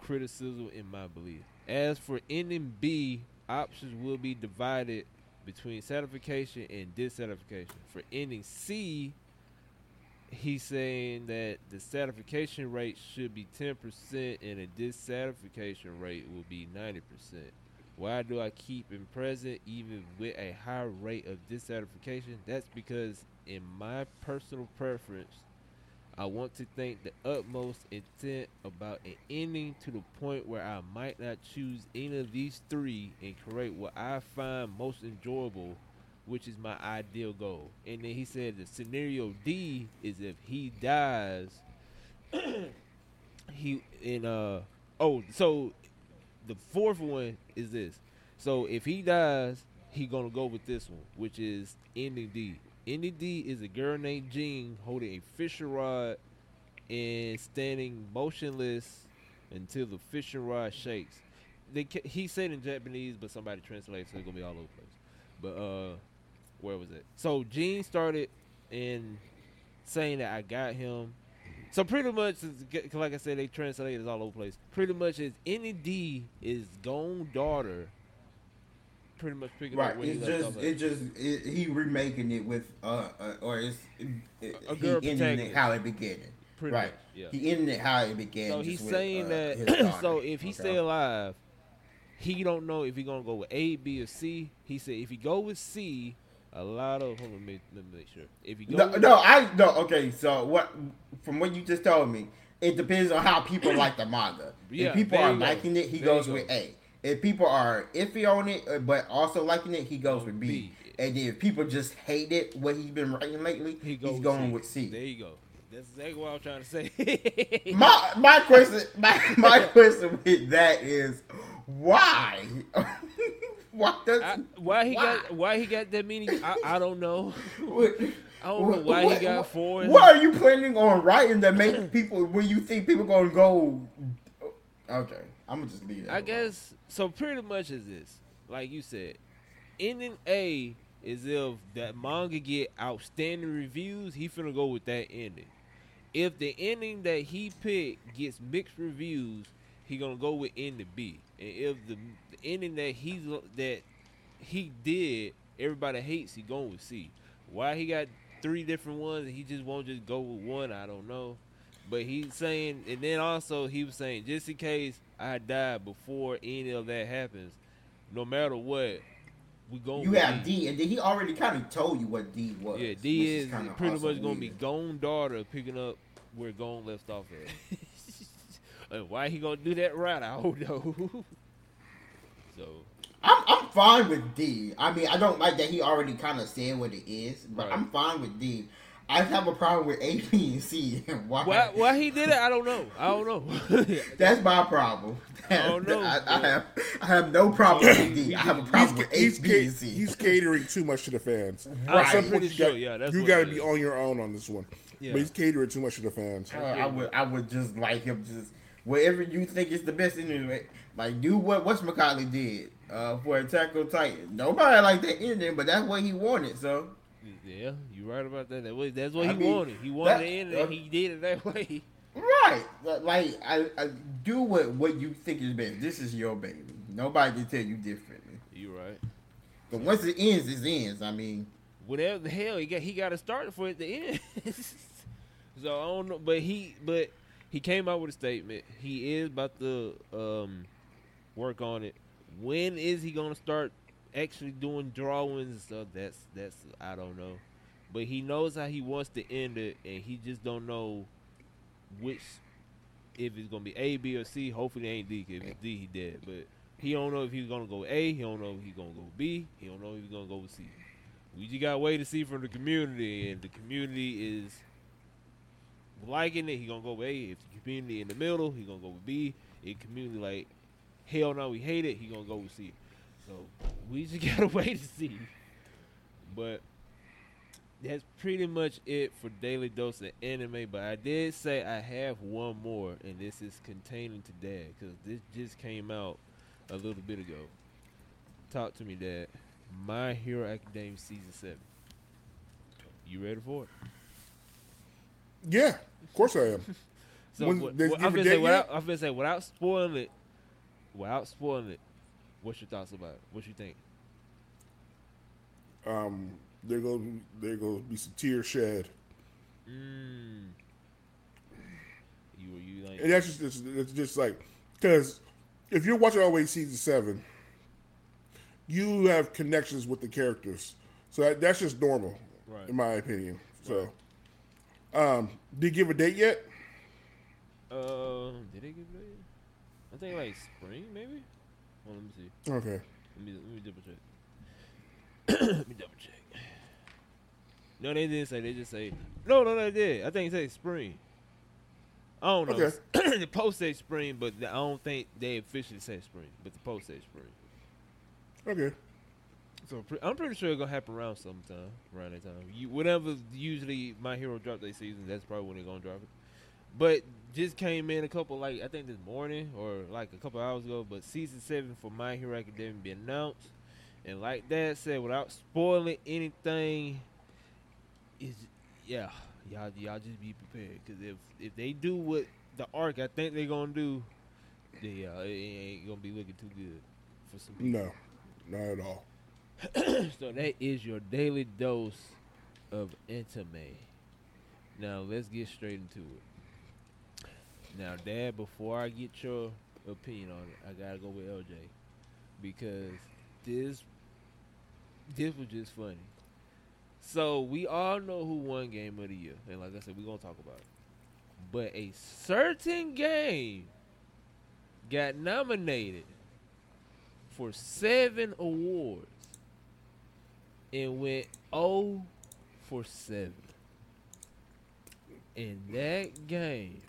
criticism in my belief. As for ending B, options will be divided between satisfaction and dissatisfaction. For ending C, he's saying that the satisfaction rate should be 10% and the dissatisfaction rate will be 90%. Why do I keep in present even with a high rate of dissatisfaction? That's because in my personal preference, I want to think the utmost intent about an ending to the point where I might not choose any of these three and create what I find most enjoyable, which is my ideal goal. And then he said the scenario D is if he dies, he in uh oh so the fourth one is this. So if he dies, he gonna go with this one, which is ending D. Ending D is a girl named Jean holding a fishing rod and standing motionless until the fishing rod shakes. They he said in Japanese, but somebody translates, so it's gonna be all over the place. But uh, where was it? So Gene started in saying that I got him. So pretty much, like I said, they translated it all over the place. Pretty much, is any D is Gon daughter. Pretty much picking Right. up It's just it just it, he remaking it with uh, uh or it's it, A he girl ending it how it began. Pretty right. much, yeah. He ended it how it began. So he's saying uh, that. so if he Okay. stay alive, he don't know if he gonna go with A, B, or C. He said if he go with C, a lot of hold on, let me, let me make sure. If he go, No, no, I no. Okay, so what? From what you just told me, it depends on how people like the manga. Yeah, if people are you go. liking it, he There goes you with. A. If people are iffy on it, uh, but also liking it, he goes with B. B. And then if people just hate it, what he's been writing lately, he he's going with C. There you go. That's exactly what I'm trying to say. My my question my my question with that is why? why does I, why he why? got why he got that many? I, I don't know. What- I don't know why what- he got what- four. What are you planning on writing that make people when you think people gonna go? Okay, I'm gonna just leave that. I alone. guess so. Pretty much is this, like you said, ending A is if that manga get outstanding reviews, he finna go with that ending. If the ending that he picked gets mixed reviews, he gonna go with ending B. And if the, the ending that he's that he did, everybody hates, he going with C. Why he got three different ones and he just won't just go with one, I don't know. But he's saying, and then also he was saying, just in case I die before any of that happens, no matter what, we going. you have D, and then he already kind of told you what D was. Yeah, D is kinda pretty also much gonna be weird. Gon daughter picking up where Gon left off at. and why he gonna do that right? I don't know. so I'm I'm fine with D. I mean, I don't like that he already kind of said what it is, but Right. I'm fine with D. I have a problem with A, B, and C. and why? why why he did it? I don't know. I don't know. That's my problem. I don't know, I, I have I have no problem with D. I have a problem with A, he's, and C. he's catering too much to the fans. I'm At some point, you got- yeah, that's you got to be on your own on this one. Yeah. But he's catering too much to the fans. Uh, I would I would just like him just whatever you think is the best anyway. Like do what what's Macaulay did uh, for Attack on Titan. Nobody like that ending, but that's what he wanted. So yeah, you right about that. That was that's what I he mean, wanted. He wanted that- to end uh, it. and He did it that way. right, But, like I, I do what what you think is best. This is your baby. Nobody can tell you differently. You right. But once it ends, it ends. I mean, whatever the hell he got he got to start for it to end. so I don't know, but he but he came out with a statement. He is about to um work on it. When is he gonna start actually doing drawings and stuff? That's that's I don't know. But he knows how he wants to end it, and he just don't know which if it's gonna be A, B, or C. Hopefully, it ain't D. If it's D, he dead. But he don't know if he's gonna go A. He don't know if he's gonna go B. He don't know if he's gonna go C. We just got to wait to see from the community, and the community is liking it. He gonna go with A. If the community in the middle, he gonna go with B. If community like hell no, we hate it, he gonna go with C. So we just gotta wait to see. But that's pretty much it for daily dose of anime. But I did say I have one more, and this is containing to Dad because this just came out a little bit ago. Talk to me, Dad. My Hero Academia season seven. You ready for it? Yeah, of course I am. So When- what, what- I'm gonna say without yet? I'm gonna say without spoiling it, without spoiling it. What's your thoughts about it? What you think? Um, there goes there goes be some tears shed, Mm. You you like and that's just it's, it's just like because if you're watching way season seven, you have connections with the characters, so that, that's just normal, Right. in my opinion. So, um, did you give a date yet? Uh, did they give it? I think like spring, maybe. Well, let me see. Okay. Let me let me double check. let me double check. No, they didn't say. They just say no, no, they did. I think they said spring. I don't know. Okay. the post said spring, but I don't think they officially say spring. But the post said spring. Okay. So pre- I'm pretty sure it's gonna happen around sometime, around that time. You, whenever usually my hero drop their season, that's probably when they're gonna drop it. but just came in a couple like I think this morning or like a couple hours ago. But season seven for My Hero Academia be announced, and like Dad said, without spoiling anything, is yeah, y'all y'all just be prepared because if if they do what the arc I think they're gonna do, then yeah, it ain't gonna be looking too good for some people. No, not at all. so that is your daily dose of intimate. Now let's get straight into it. Now, Dad, before I get your opinion on it, I gotta go with LJ because this this was just funny. So we all know who won Game of the Year, and like I said, we're gonna talk about it. But a certain game got nominated for seven awards and went 0 for 7. And that game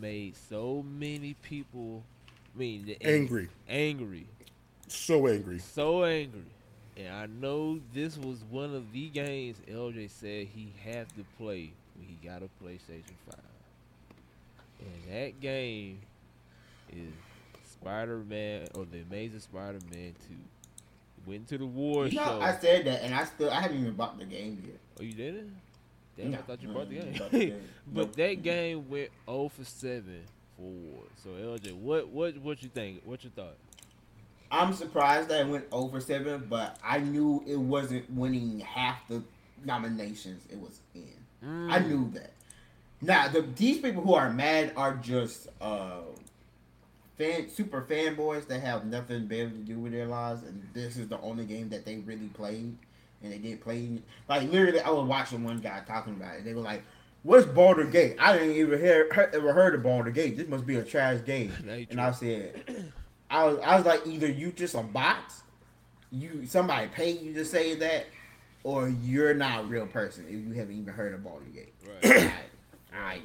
made so many people I mean the Angry, angry, so angry. so angry. And I know this was one of the games LJ said he had to play when he got a PlayStation 5. And that game is Spider Man or the Amazing Spider Man 2. Went to the war You know, show. I said that, and I still I haven't even bought the game yet. Oh, you didn't? Damn, No. I thought you brought the game. bought the game. but Nope. that game went 0 for 7 for awards. So LJ, what what what you think? What you thought? I'm surprised that it went over seven, but I knew it wasn't winning half the nominations it was in. I Mm. knew that. Now, the, these people who are mad are just uh, fan, super fanboys that have nothing better to do with their lives, and this is the only game that they really played, and they didn't play. Like literally, I was watching one guy talking about it. They were like, "What's Baldur Gate? I didn't even hear, ever heard of Baldur Gate. This must be a trash game." And I said, I was, I was like, either you just a bot, you somebody paid you to say that, or you're not a real person if you haven't even heard of Baldur Gate. Right. I, I,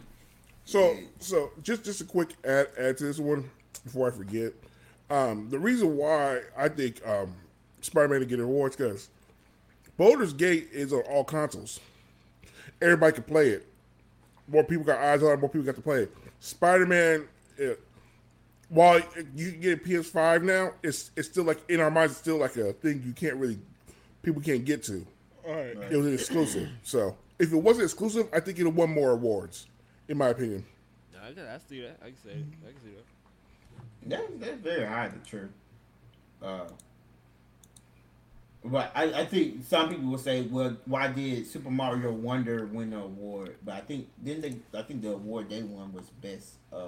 So, so just just a quick add add to this one before I forget. Um, the reason why I think um, Spider-Man to get awards because Baldur's Gate is on all consoles. Everybody can play it. More people got eyes on it. More people got to play it. Spider-Man, uh, while you can get a PS5 now, it's it's still like in our minds, it's still like a thing you can't really people can't get to. All right. It was an exclusive. So if it wasn't exclusive, I think it'd have won more awards, in my opinion. No, I, can, I see that. I can say it. I can see that. That, that's very high highly true. Uh, but I, I think some people will say, well, why did Super Mario Wonder win the award? But I think then they, I think the award they won was best, uh,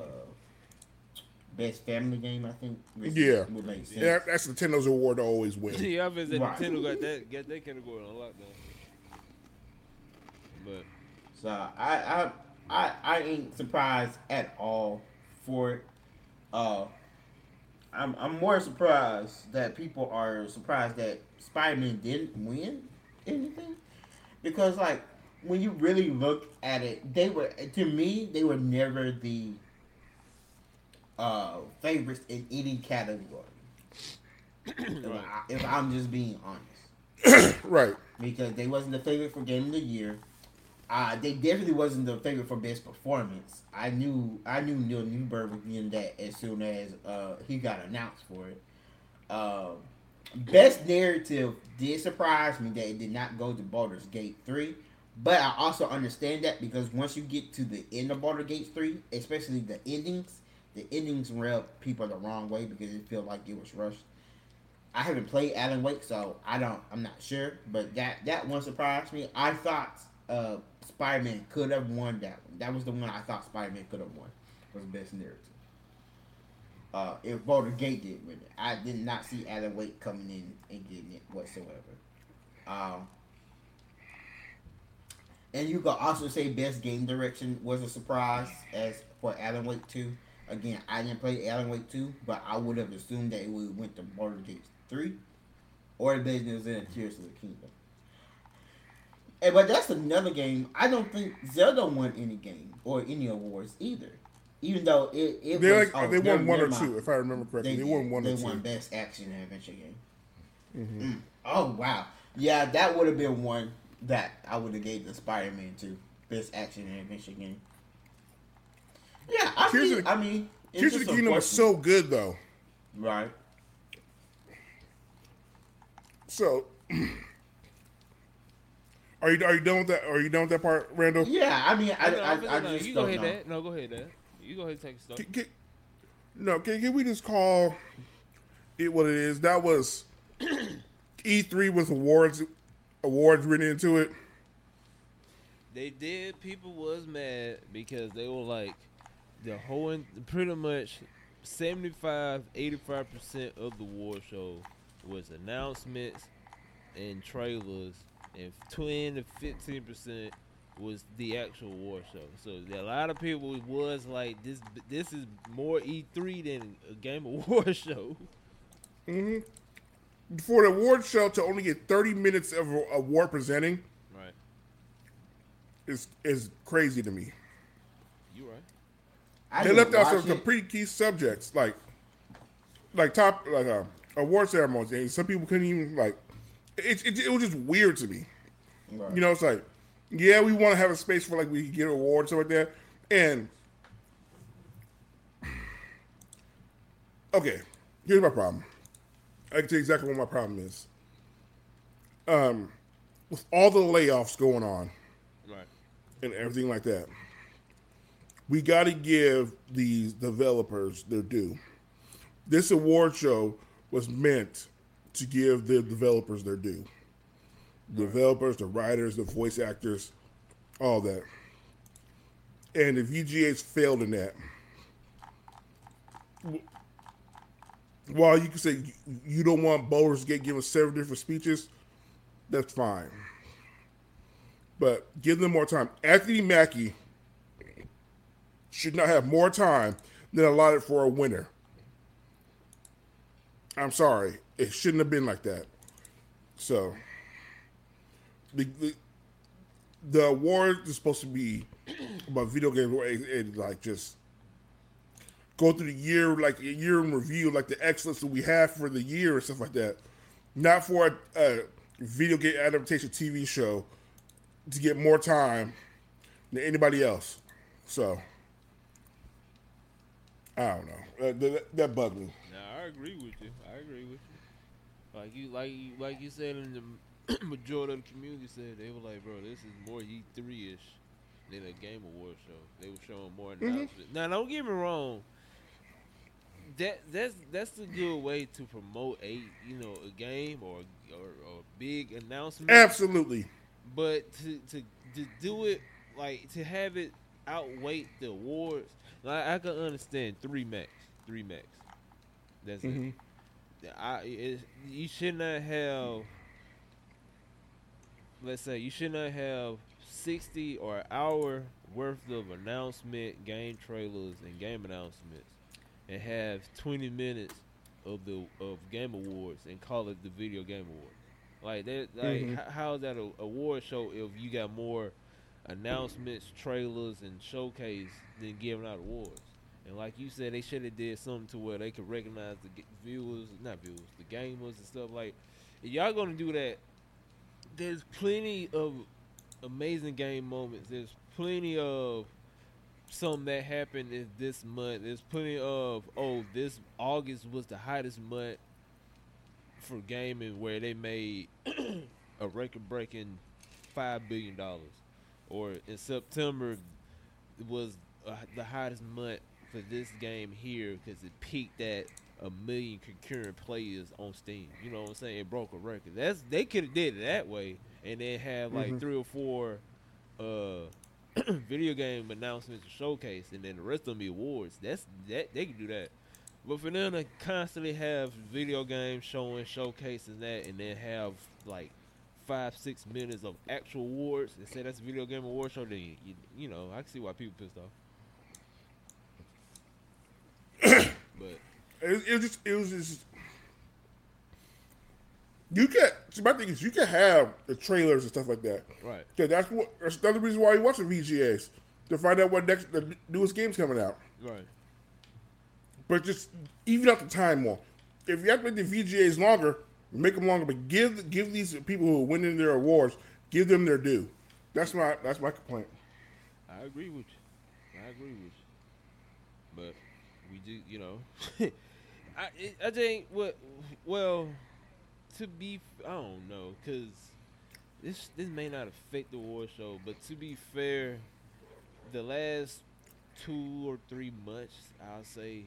best family game. I think. which Yeah. would make sense. Yeah, that's Nintendo's award to always win. yeah, I been saying Right. Nintendo got that got that category on lockdown. But So I, I I I ain't surprised at all for it. Uh, I'm I'm more surprised that people are surprised that Spider Man didn't win anything because like when you really look at it, they were to me they were never the uh favorites in any category. if, I, if I'm just being honest right. because they wasn't the favorite for game of the year. Uh, they definitely wasn't the favorite for best performance. I knew I knew Neil Newbon was in that as soon as uh, he got announced for it. Um, best narrative did surprise me that it did not go to Baldur's Gate three, but I also understand that because once you get to the end of Baldur's Gate three, especially the endings, the endings rub people the wrong way because it felt like it was rushed. I haven't played Alan Wake, so I don't. I'm not sure, but that that one surprised me. I thought uh, Spider Man could have won that one. That was the one I thought Spider Man could have won. Was best narrative. Uh, if Baldur Gate did win it, I did not see Alan Wake coming in and getting it whatsoever. Um, and you could also say best game direction was a surprise as for Alan Wake two. Again, I didn't play Alan Wake 2, but I would have assumed that it would have went to Baldur's Gate 3 or the Legend of Zelda Tears of the Kingdom. And, but that's another game. I don't think Zelda won any game or any awards either. Even though it, it They was. like oh, they won one or mind. two, if I remember correctly. They, won one they or two. won Best Action and Adventure Game. Mhm. Mm. Oh, wow. Yeah, that would have been one that I would have gave the Spider Man to. Best Action and Adventure Game. Yeah, I Tears mean, the- I mean, Tears of the Kingdom was so good though. right. So, are you are you done with that? Are you done with that part, Randall? Yeah, I mean, I, No, I, no, I, no, just you go don't ahead, know. Dad. No, go ahead, Dad. You go ahead and take a start. Can, can- no, can, can we just call it what it is? That was E3 with awards awards written into it. They did. People was mad because they were like the whole, in- pretty much 75, 85 percent of the war show was announcements and trailers, and 10 to 15 percent was the actual war show. So a lot of people was like, this this is more E3 than a Game of War show. hmm For the award show to only get 30 minutes of a- award presenting Right. is is crazy to me. You right. I they left out some, watch some it. pretty key subjects like like top like uh, award ceremonies. And some people couldn't even like it, it. It was just weird to me. Right. You know, it's like yeah, we want to have a space for like we get awards stuff like that. And okay, here's my problem. I can tell you exactly what my problem is. Um, with all the layoffs going on Right. and everything like that. We got to give these developers their due. This award show was meant to give the developers their due. The developers, the writers, the voice actors, all that. And the VGA's failed in that. While you can say you- don't want Baldur's get given seven different speeches, that's fine but give them more time. Anthony Mackie should not have more time than allotted for a winner. I'm sorry, it shouldn't have been like that. So, the the, the award is supposed to be about video games, where it, it like just go through the year, like a year in review, like the excellence that we have for the year and stuff like that. Not for a, a video game adaptation TV show to get more time than anybody else. So I don't know. Uh, that, that bugged me. Now I agree with you. I agree with you. Like you, like you, like you said, in the majority of the community said they were like, bro, this is more E three ish than a Game Award show. They were showing more announcements. Now, don't get me wrong. That that's that's a good way to promote a you know a game or or, or big announcement. Absolutely. But to, to to do it like to have it outweigh the awards, like I can understand three max, three max. That's Mhm. it. I it, you should not have. Let's say you should not have sixty or hour worth of announcement, game trailers, and game announcements, and have twenty minutes of the of game awards and call it the video game award. Like that, like Mhm. h- how is that a award show if you got more announcements, trailers, and showcase than giving out awards? And like you said, they should have did something to where they could recognize the viewers, not viewers, the gamers and stuff. Like, if y'all gonna do that, there's plenty of amazing game moments. There's plenty of something that happened in this month. There's plenty of oh, this August was the hottest month for gaming where they made a record breaking five billion dollars, or in September was uh, the hottest month for this game here because it peaked at a million concurrent players on Steam. You know what I'm saying? It broke a record. That's they could have did it that way and then have like Mhm. three or four uh video game announcements to showcase and then the rest of them be awards. That's that they could do that. But for them to constantly have video games showing, showcasing that, and then have like five, six minutes of actual awards and say that's a video game award show, then you, you know I can see why people pissed off. But It, it was just it was just you can see, my thing is you can have the trailers and stuff like that. right, Okay, that's what that's another reason why you watch the VGAs to find out what next the newest game's coming out. right, But just even out the time more. If you have to make the VGAs longer, make them longer. But give give these people who are winning their awards, give them their due. That's my that's my complaint. I agree with you. I agree with you. but we do, you know. I it, I think what well to be I don't know because this this may not affect the war show, but to be fair, the last two or three months, I'll say,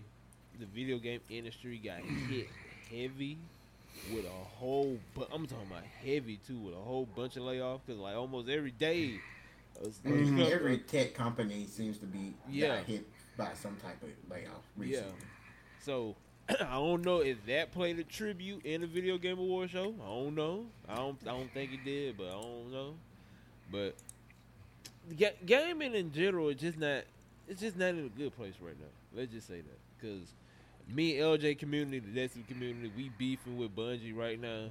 the video game industry got hit heavy with a whole. But I'm talking about heavy too, with a whole bunch of layoffs. Cause like almost every day, a- a Mhm. Every tech company seems to be Yeah. hit by some type of layoff recently. So I don't know if that played a tribute in the video game award show. I don't know. I don't. I don't think it did, but I don't know. But ga- gaming in general is just not. It's just not in a good place right now. Let's just say that because me and LJ community, the Destiny community, we beefing with Bungie right now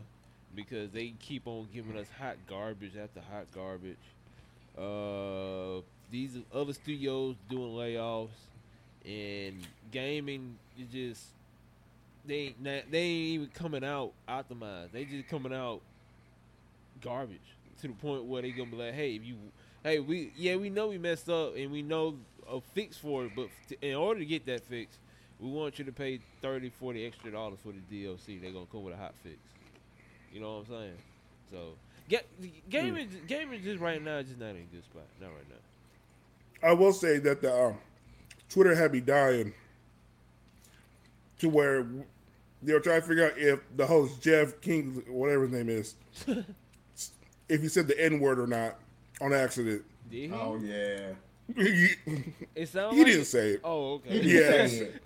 because they keep on giving us hot garbage after hot garbage. Uh, these other studios doing layoffs and gaming is just they ain't not, they ain't even coming out optimized. They just coming out garbage to the point where they gonna be like, hey, if you, hey, we yeah we know we messed up and we know a fix for it, but t- in order to get that fix, we want you to pay 30, 40 extra dollars for the DLC. They're gonna come with a hot fix. You know what I'm saying? So. Ga- gaming, gaming just right now just not in a good spot. Not right now. I will say that the um, Twitter had me dying to where they were trying to figure out if the host Jeff King, whatever his name is, if he said the N word or not on accident. Did he? Oh yeah. he it sounds he like didn't it. say it. Oh, okay. He didn't Yes. say it.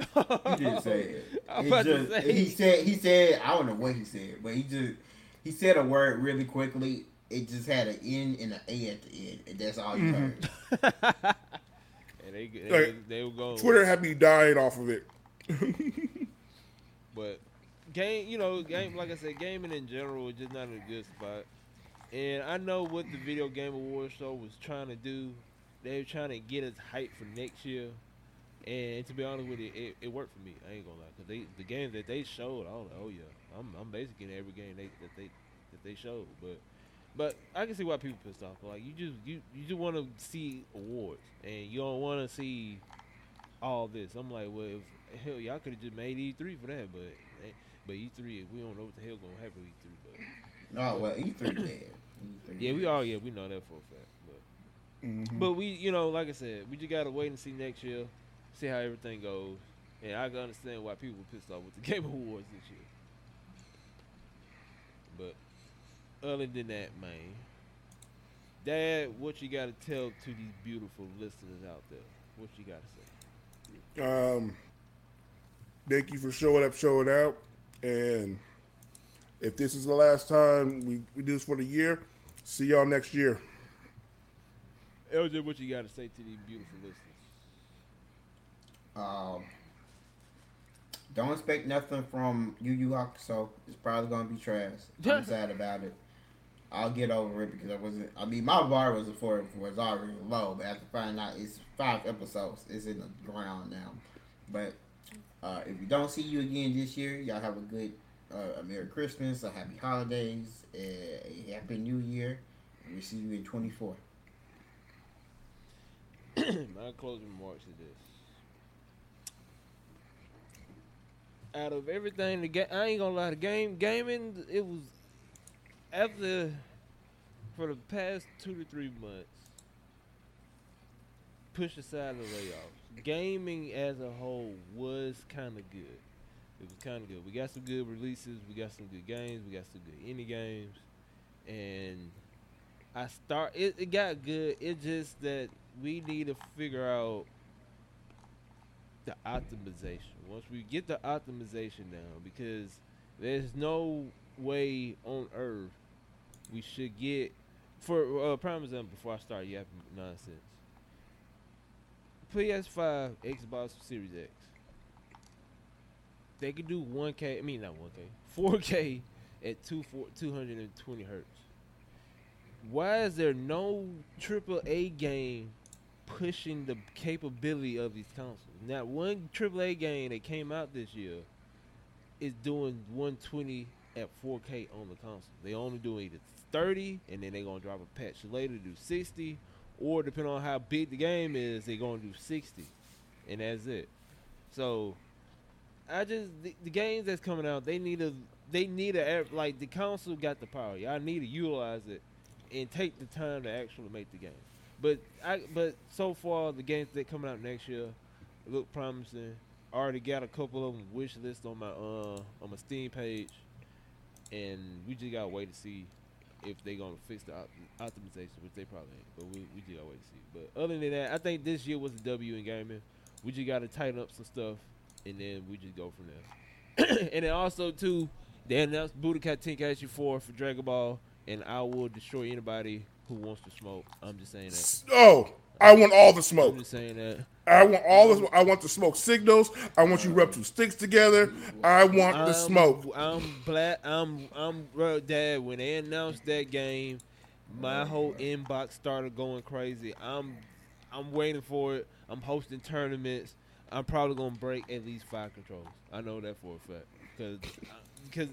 He didn't say it. He just- say. He said he said I don't know what he said, but he just he said a word really quickly. It just had an N and an A at the end, and that's all you mm-hmm. heard. And they, they, Like, they were going. Twitter had me dying off of it. But game, you know, game like I said, gaming in general is just not in a good spot. And I know what the video game awards show was trying to do. They were trying to get us hyped for next year. And to be honest with you, it, it worked for me. I ain't gonna lie, cause they the games that they showed, I was like, oh yeah, I'm I'm basically in every game they that they that they showed. But but I can see why people pissed off. Like you just you you just want to see awards, and you don't want to see all this. I'm like, well, if, hell, y'all could have just made E3 for that, but eh, but E3, we don't know what the hell gonna happen with E3. But Oh well, E three dead. E3 yeah, we all yeah we know that for a fact. But Mhm. but we you know like I said, we just gotta wait and see next year, see how everything goes, and I can understand why people were pissed off with the Game Awards this year. But other than that, man, Dad, what you gotta tell to these beautiful listeners out there? What you gotta say? Um, thank you for showing up, showing out, and if this is the last time we, we do this for the year, see y'all next year. LJ, what you gotta say to these beautiful listeners? Um, don't expect nothing from Yu Yu Hakusho. It's probably gonna be trash. I'm sad about it. I'll get over it because I wasn't. I mean, my bar was for was already low, but after finding out it's five episodes, it's in the ground now. But uh, if we don't see you again this year, y'all have a good uh, a Merry Christmas, a Happy Holidays, a Happy New Year, we see you in 24. My closing remarks is this. Out of everything, the ga- I ain't gonna lie, the game gaming it was after for the past two to three months. Push aside the layoffs, gaming as a whole was kind of good. It was kind of good. We got some good releases. We got some good games. We got some good indie games, and I start. It, it got good. It just that we need to figure out the optimization. Once we get the optimization down, because there's no way on earth we should get. For uh, prime example, before I start yapping nonsense, PS5, Xbox Series X, they could do 1K. I mean not 1K, 4K at two four, 220 hertz. Why is there no AAA game pushing the capability of these consoles? Not one AAA game that came out this year is doing 120 at 4K on the console. They only do either 30, and then they're gonna drop a patch later to do 60, or depending on how big the game is, they're gonna do 60, and that's it. So I just the, the games that's coming out, they need to they need to like the council got the power. Y'all need to utilize it and take the time to actually make the game. But I but so far the games that coming out next year look promising. I already got a couple of them wish list on my uh on my Steam page, and we just gotta wait to see if they're gonna fix the op- optimization, which they probably ain't. But we we just gotta wait to see. But other than that, I think this year was a W in gaming. We just gotta tighten up some stuff, and then we just go from there. and then also too, they announced Budokai Tenkaichi 4 for Dragon Ball, and I will destroy anybody who wants to smoke. I'm just saying that. Oh, I want all the smoke. I'm just saying that. I want all the. I want the smoke signals. I want you rub two sticks together. I want the I'm- smoke. I'm glad. I'm. I'm. Bro, Dad, when they announced that game, my whole inbox started going crazy. I'm. I'm waiting for it. I'm hosting tournaments. I'm probably gonna break at least five controls. I know that for a fact. Cause, uh, because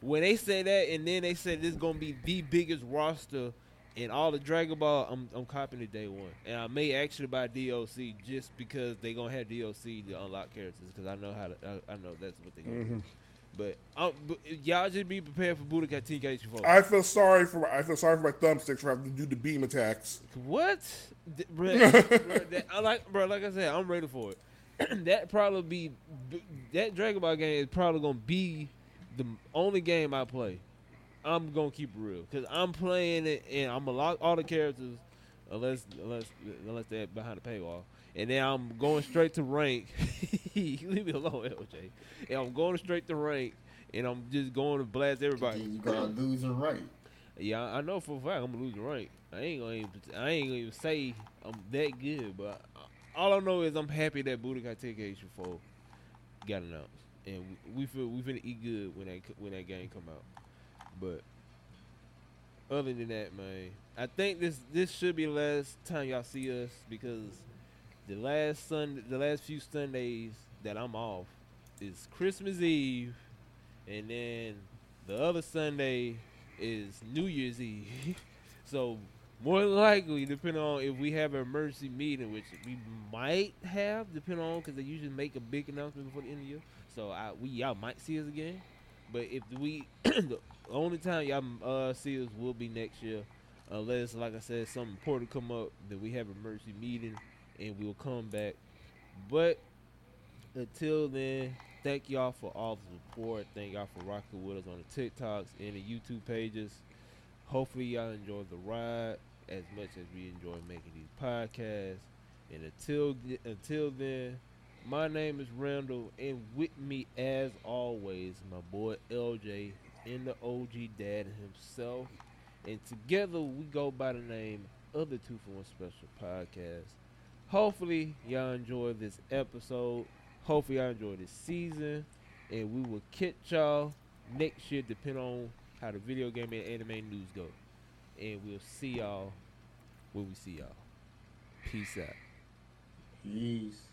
when they say that, and then they said this is gonna be the biggest roster in all the Dragon Ball, I'm I'm copying it day one, and I may actually buy DLC just because they gonna have DLC to unlock characters. Because I know how to. I, I know that's what they gonna do. But, um, but y'all just be prepared for Budokai Tenkaichi 4. I feel sorry for. My, I feel sorry for my thumbsticks for having to do the beam attacks. What? D- bruh, bruh, that- I like, bro. Like I said, I'm ready for it. that probably be that Dragon Ball game is probably gonna be the only game I play. I'm gonna keep it real because I'm playing it and I'm gonna lock all the characters unless unless unless they're behind the paywall. And then I'm going straight to rank. Leave me alone, LJ. And I'm going straight to rank, and I'm just going to blast everybody. Then you gotta lose a right. Yeah, I know for a fact I'm gonna lose rank. I ain't gonna even, I ain't gonna even say I'm that good, but all I know is I'm happy that Budokai Tenkaichi 4 got announced, and we, we feel we finna eat good when that when that game come out. But other than that, man, I think this this should be the last time y'all see us because the last Sunday, the last few Sundays that I'm off is Christmas Eve, and then the other Sunday is New Year's Eve. so more likely, depending on if we have an emergency meeting, which we might have, depending on because they usually make a big announcement before the end of the year. So I, we y'all might see us again, but if we the only time y'all uh, see us will be next year, unless like I said something important come up that we have an emergency meeting and we'll come back. But until then, thank y'all for all the support. Thank y'all for rocking with us on the TikToks and the YouTube pages. Hopefully, y'all enjoyed the ride as much as we enjoy making these podcasts. And until until then, my name is Randall, and with me, as always, my boy LJ and the OG Dad himself. And together, we go by the name of the Two for One Special Podcast. Hopefully, y'all enjoy this episode. Hopefully, y'all enjoy this season. And we will catch y'all next year, depending on how the video game and anime news go. And we'll see y'all when we see y'all. Peace out. Peace.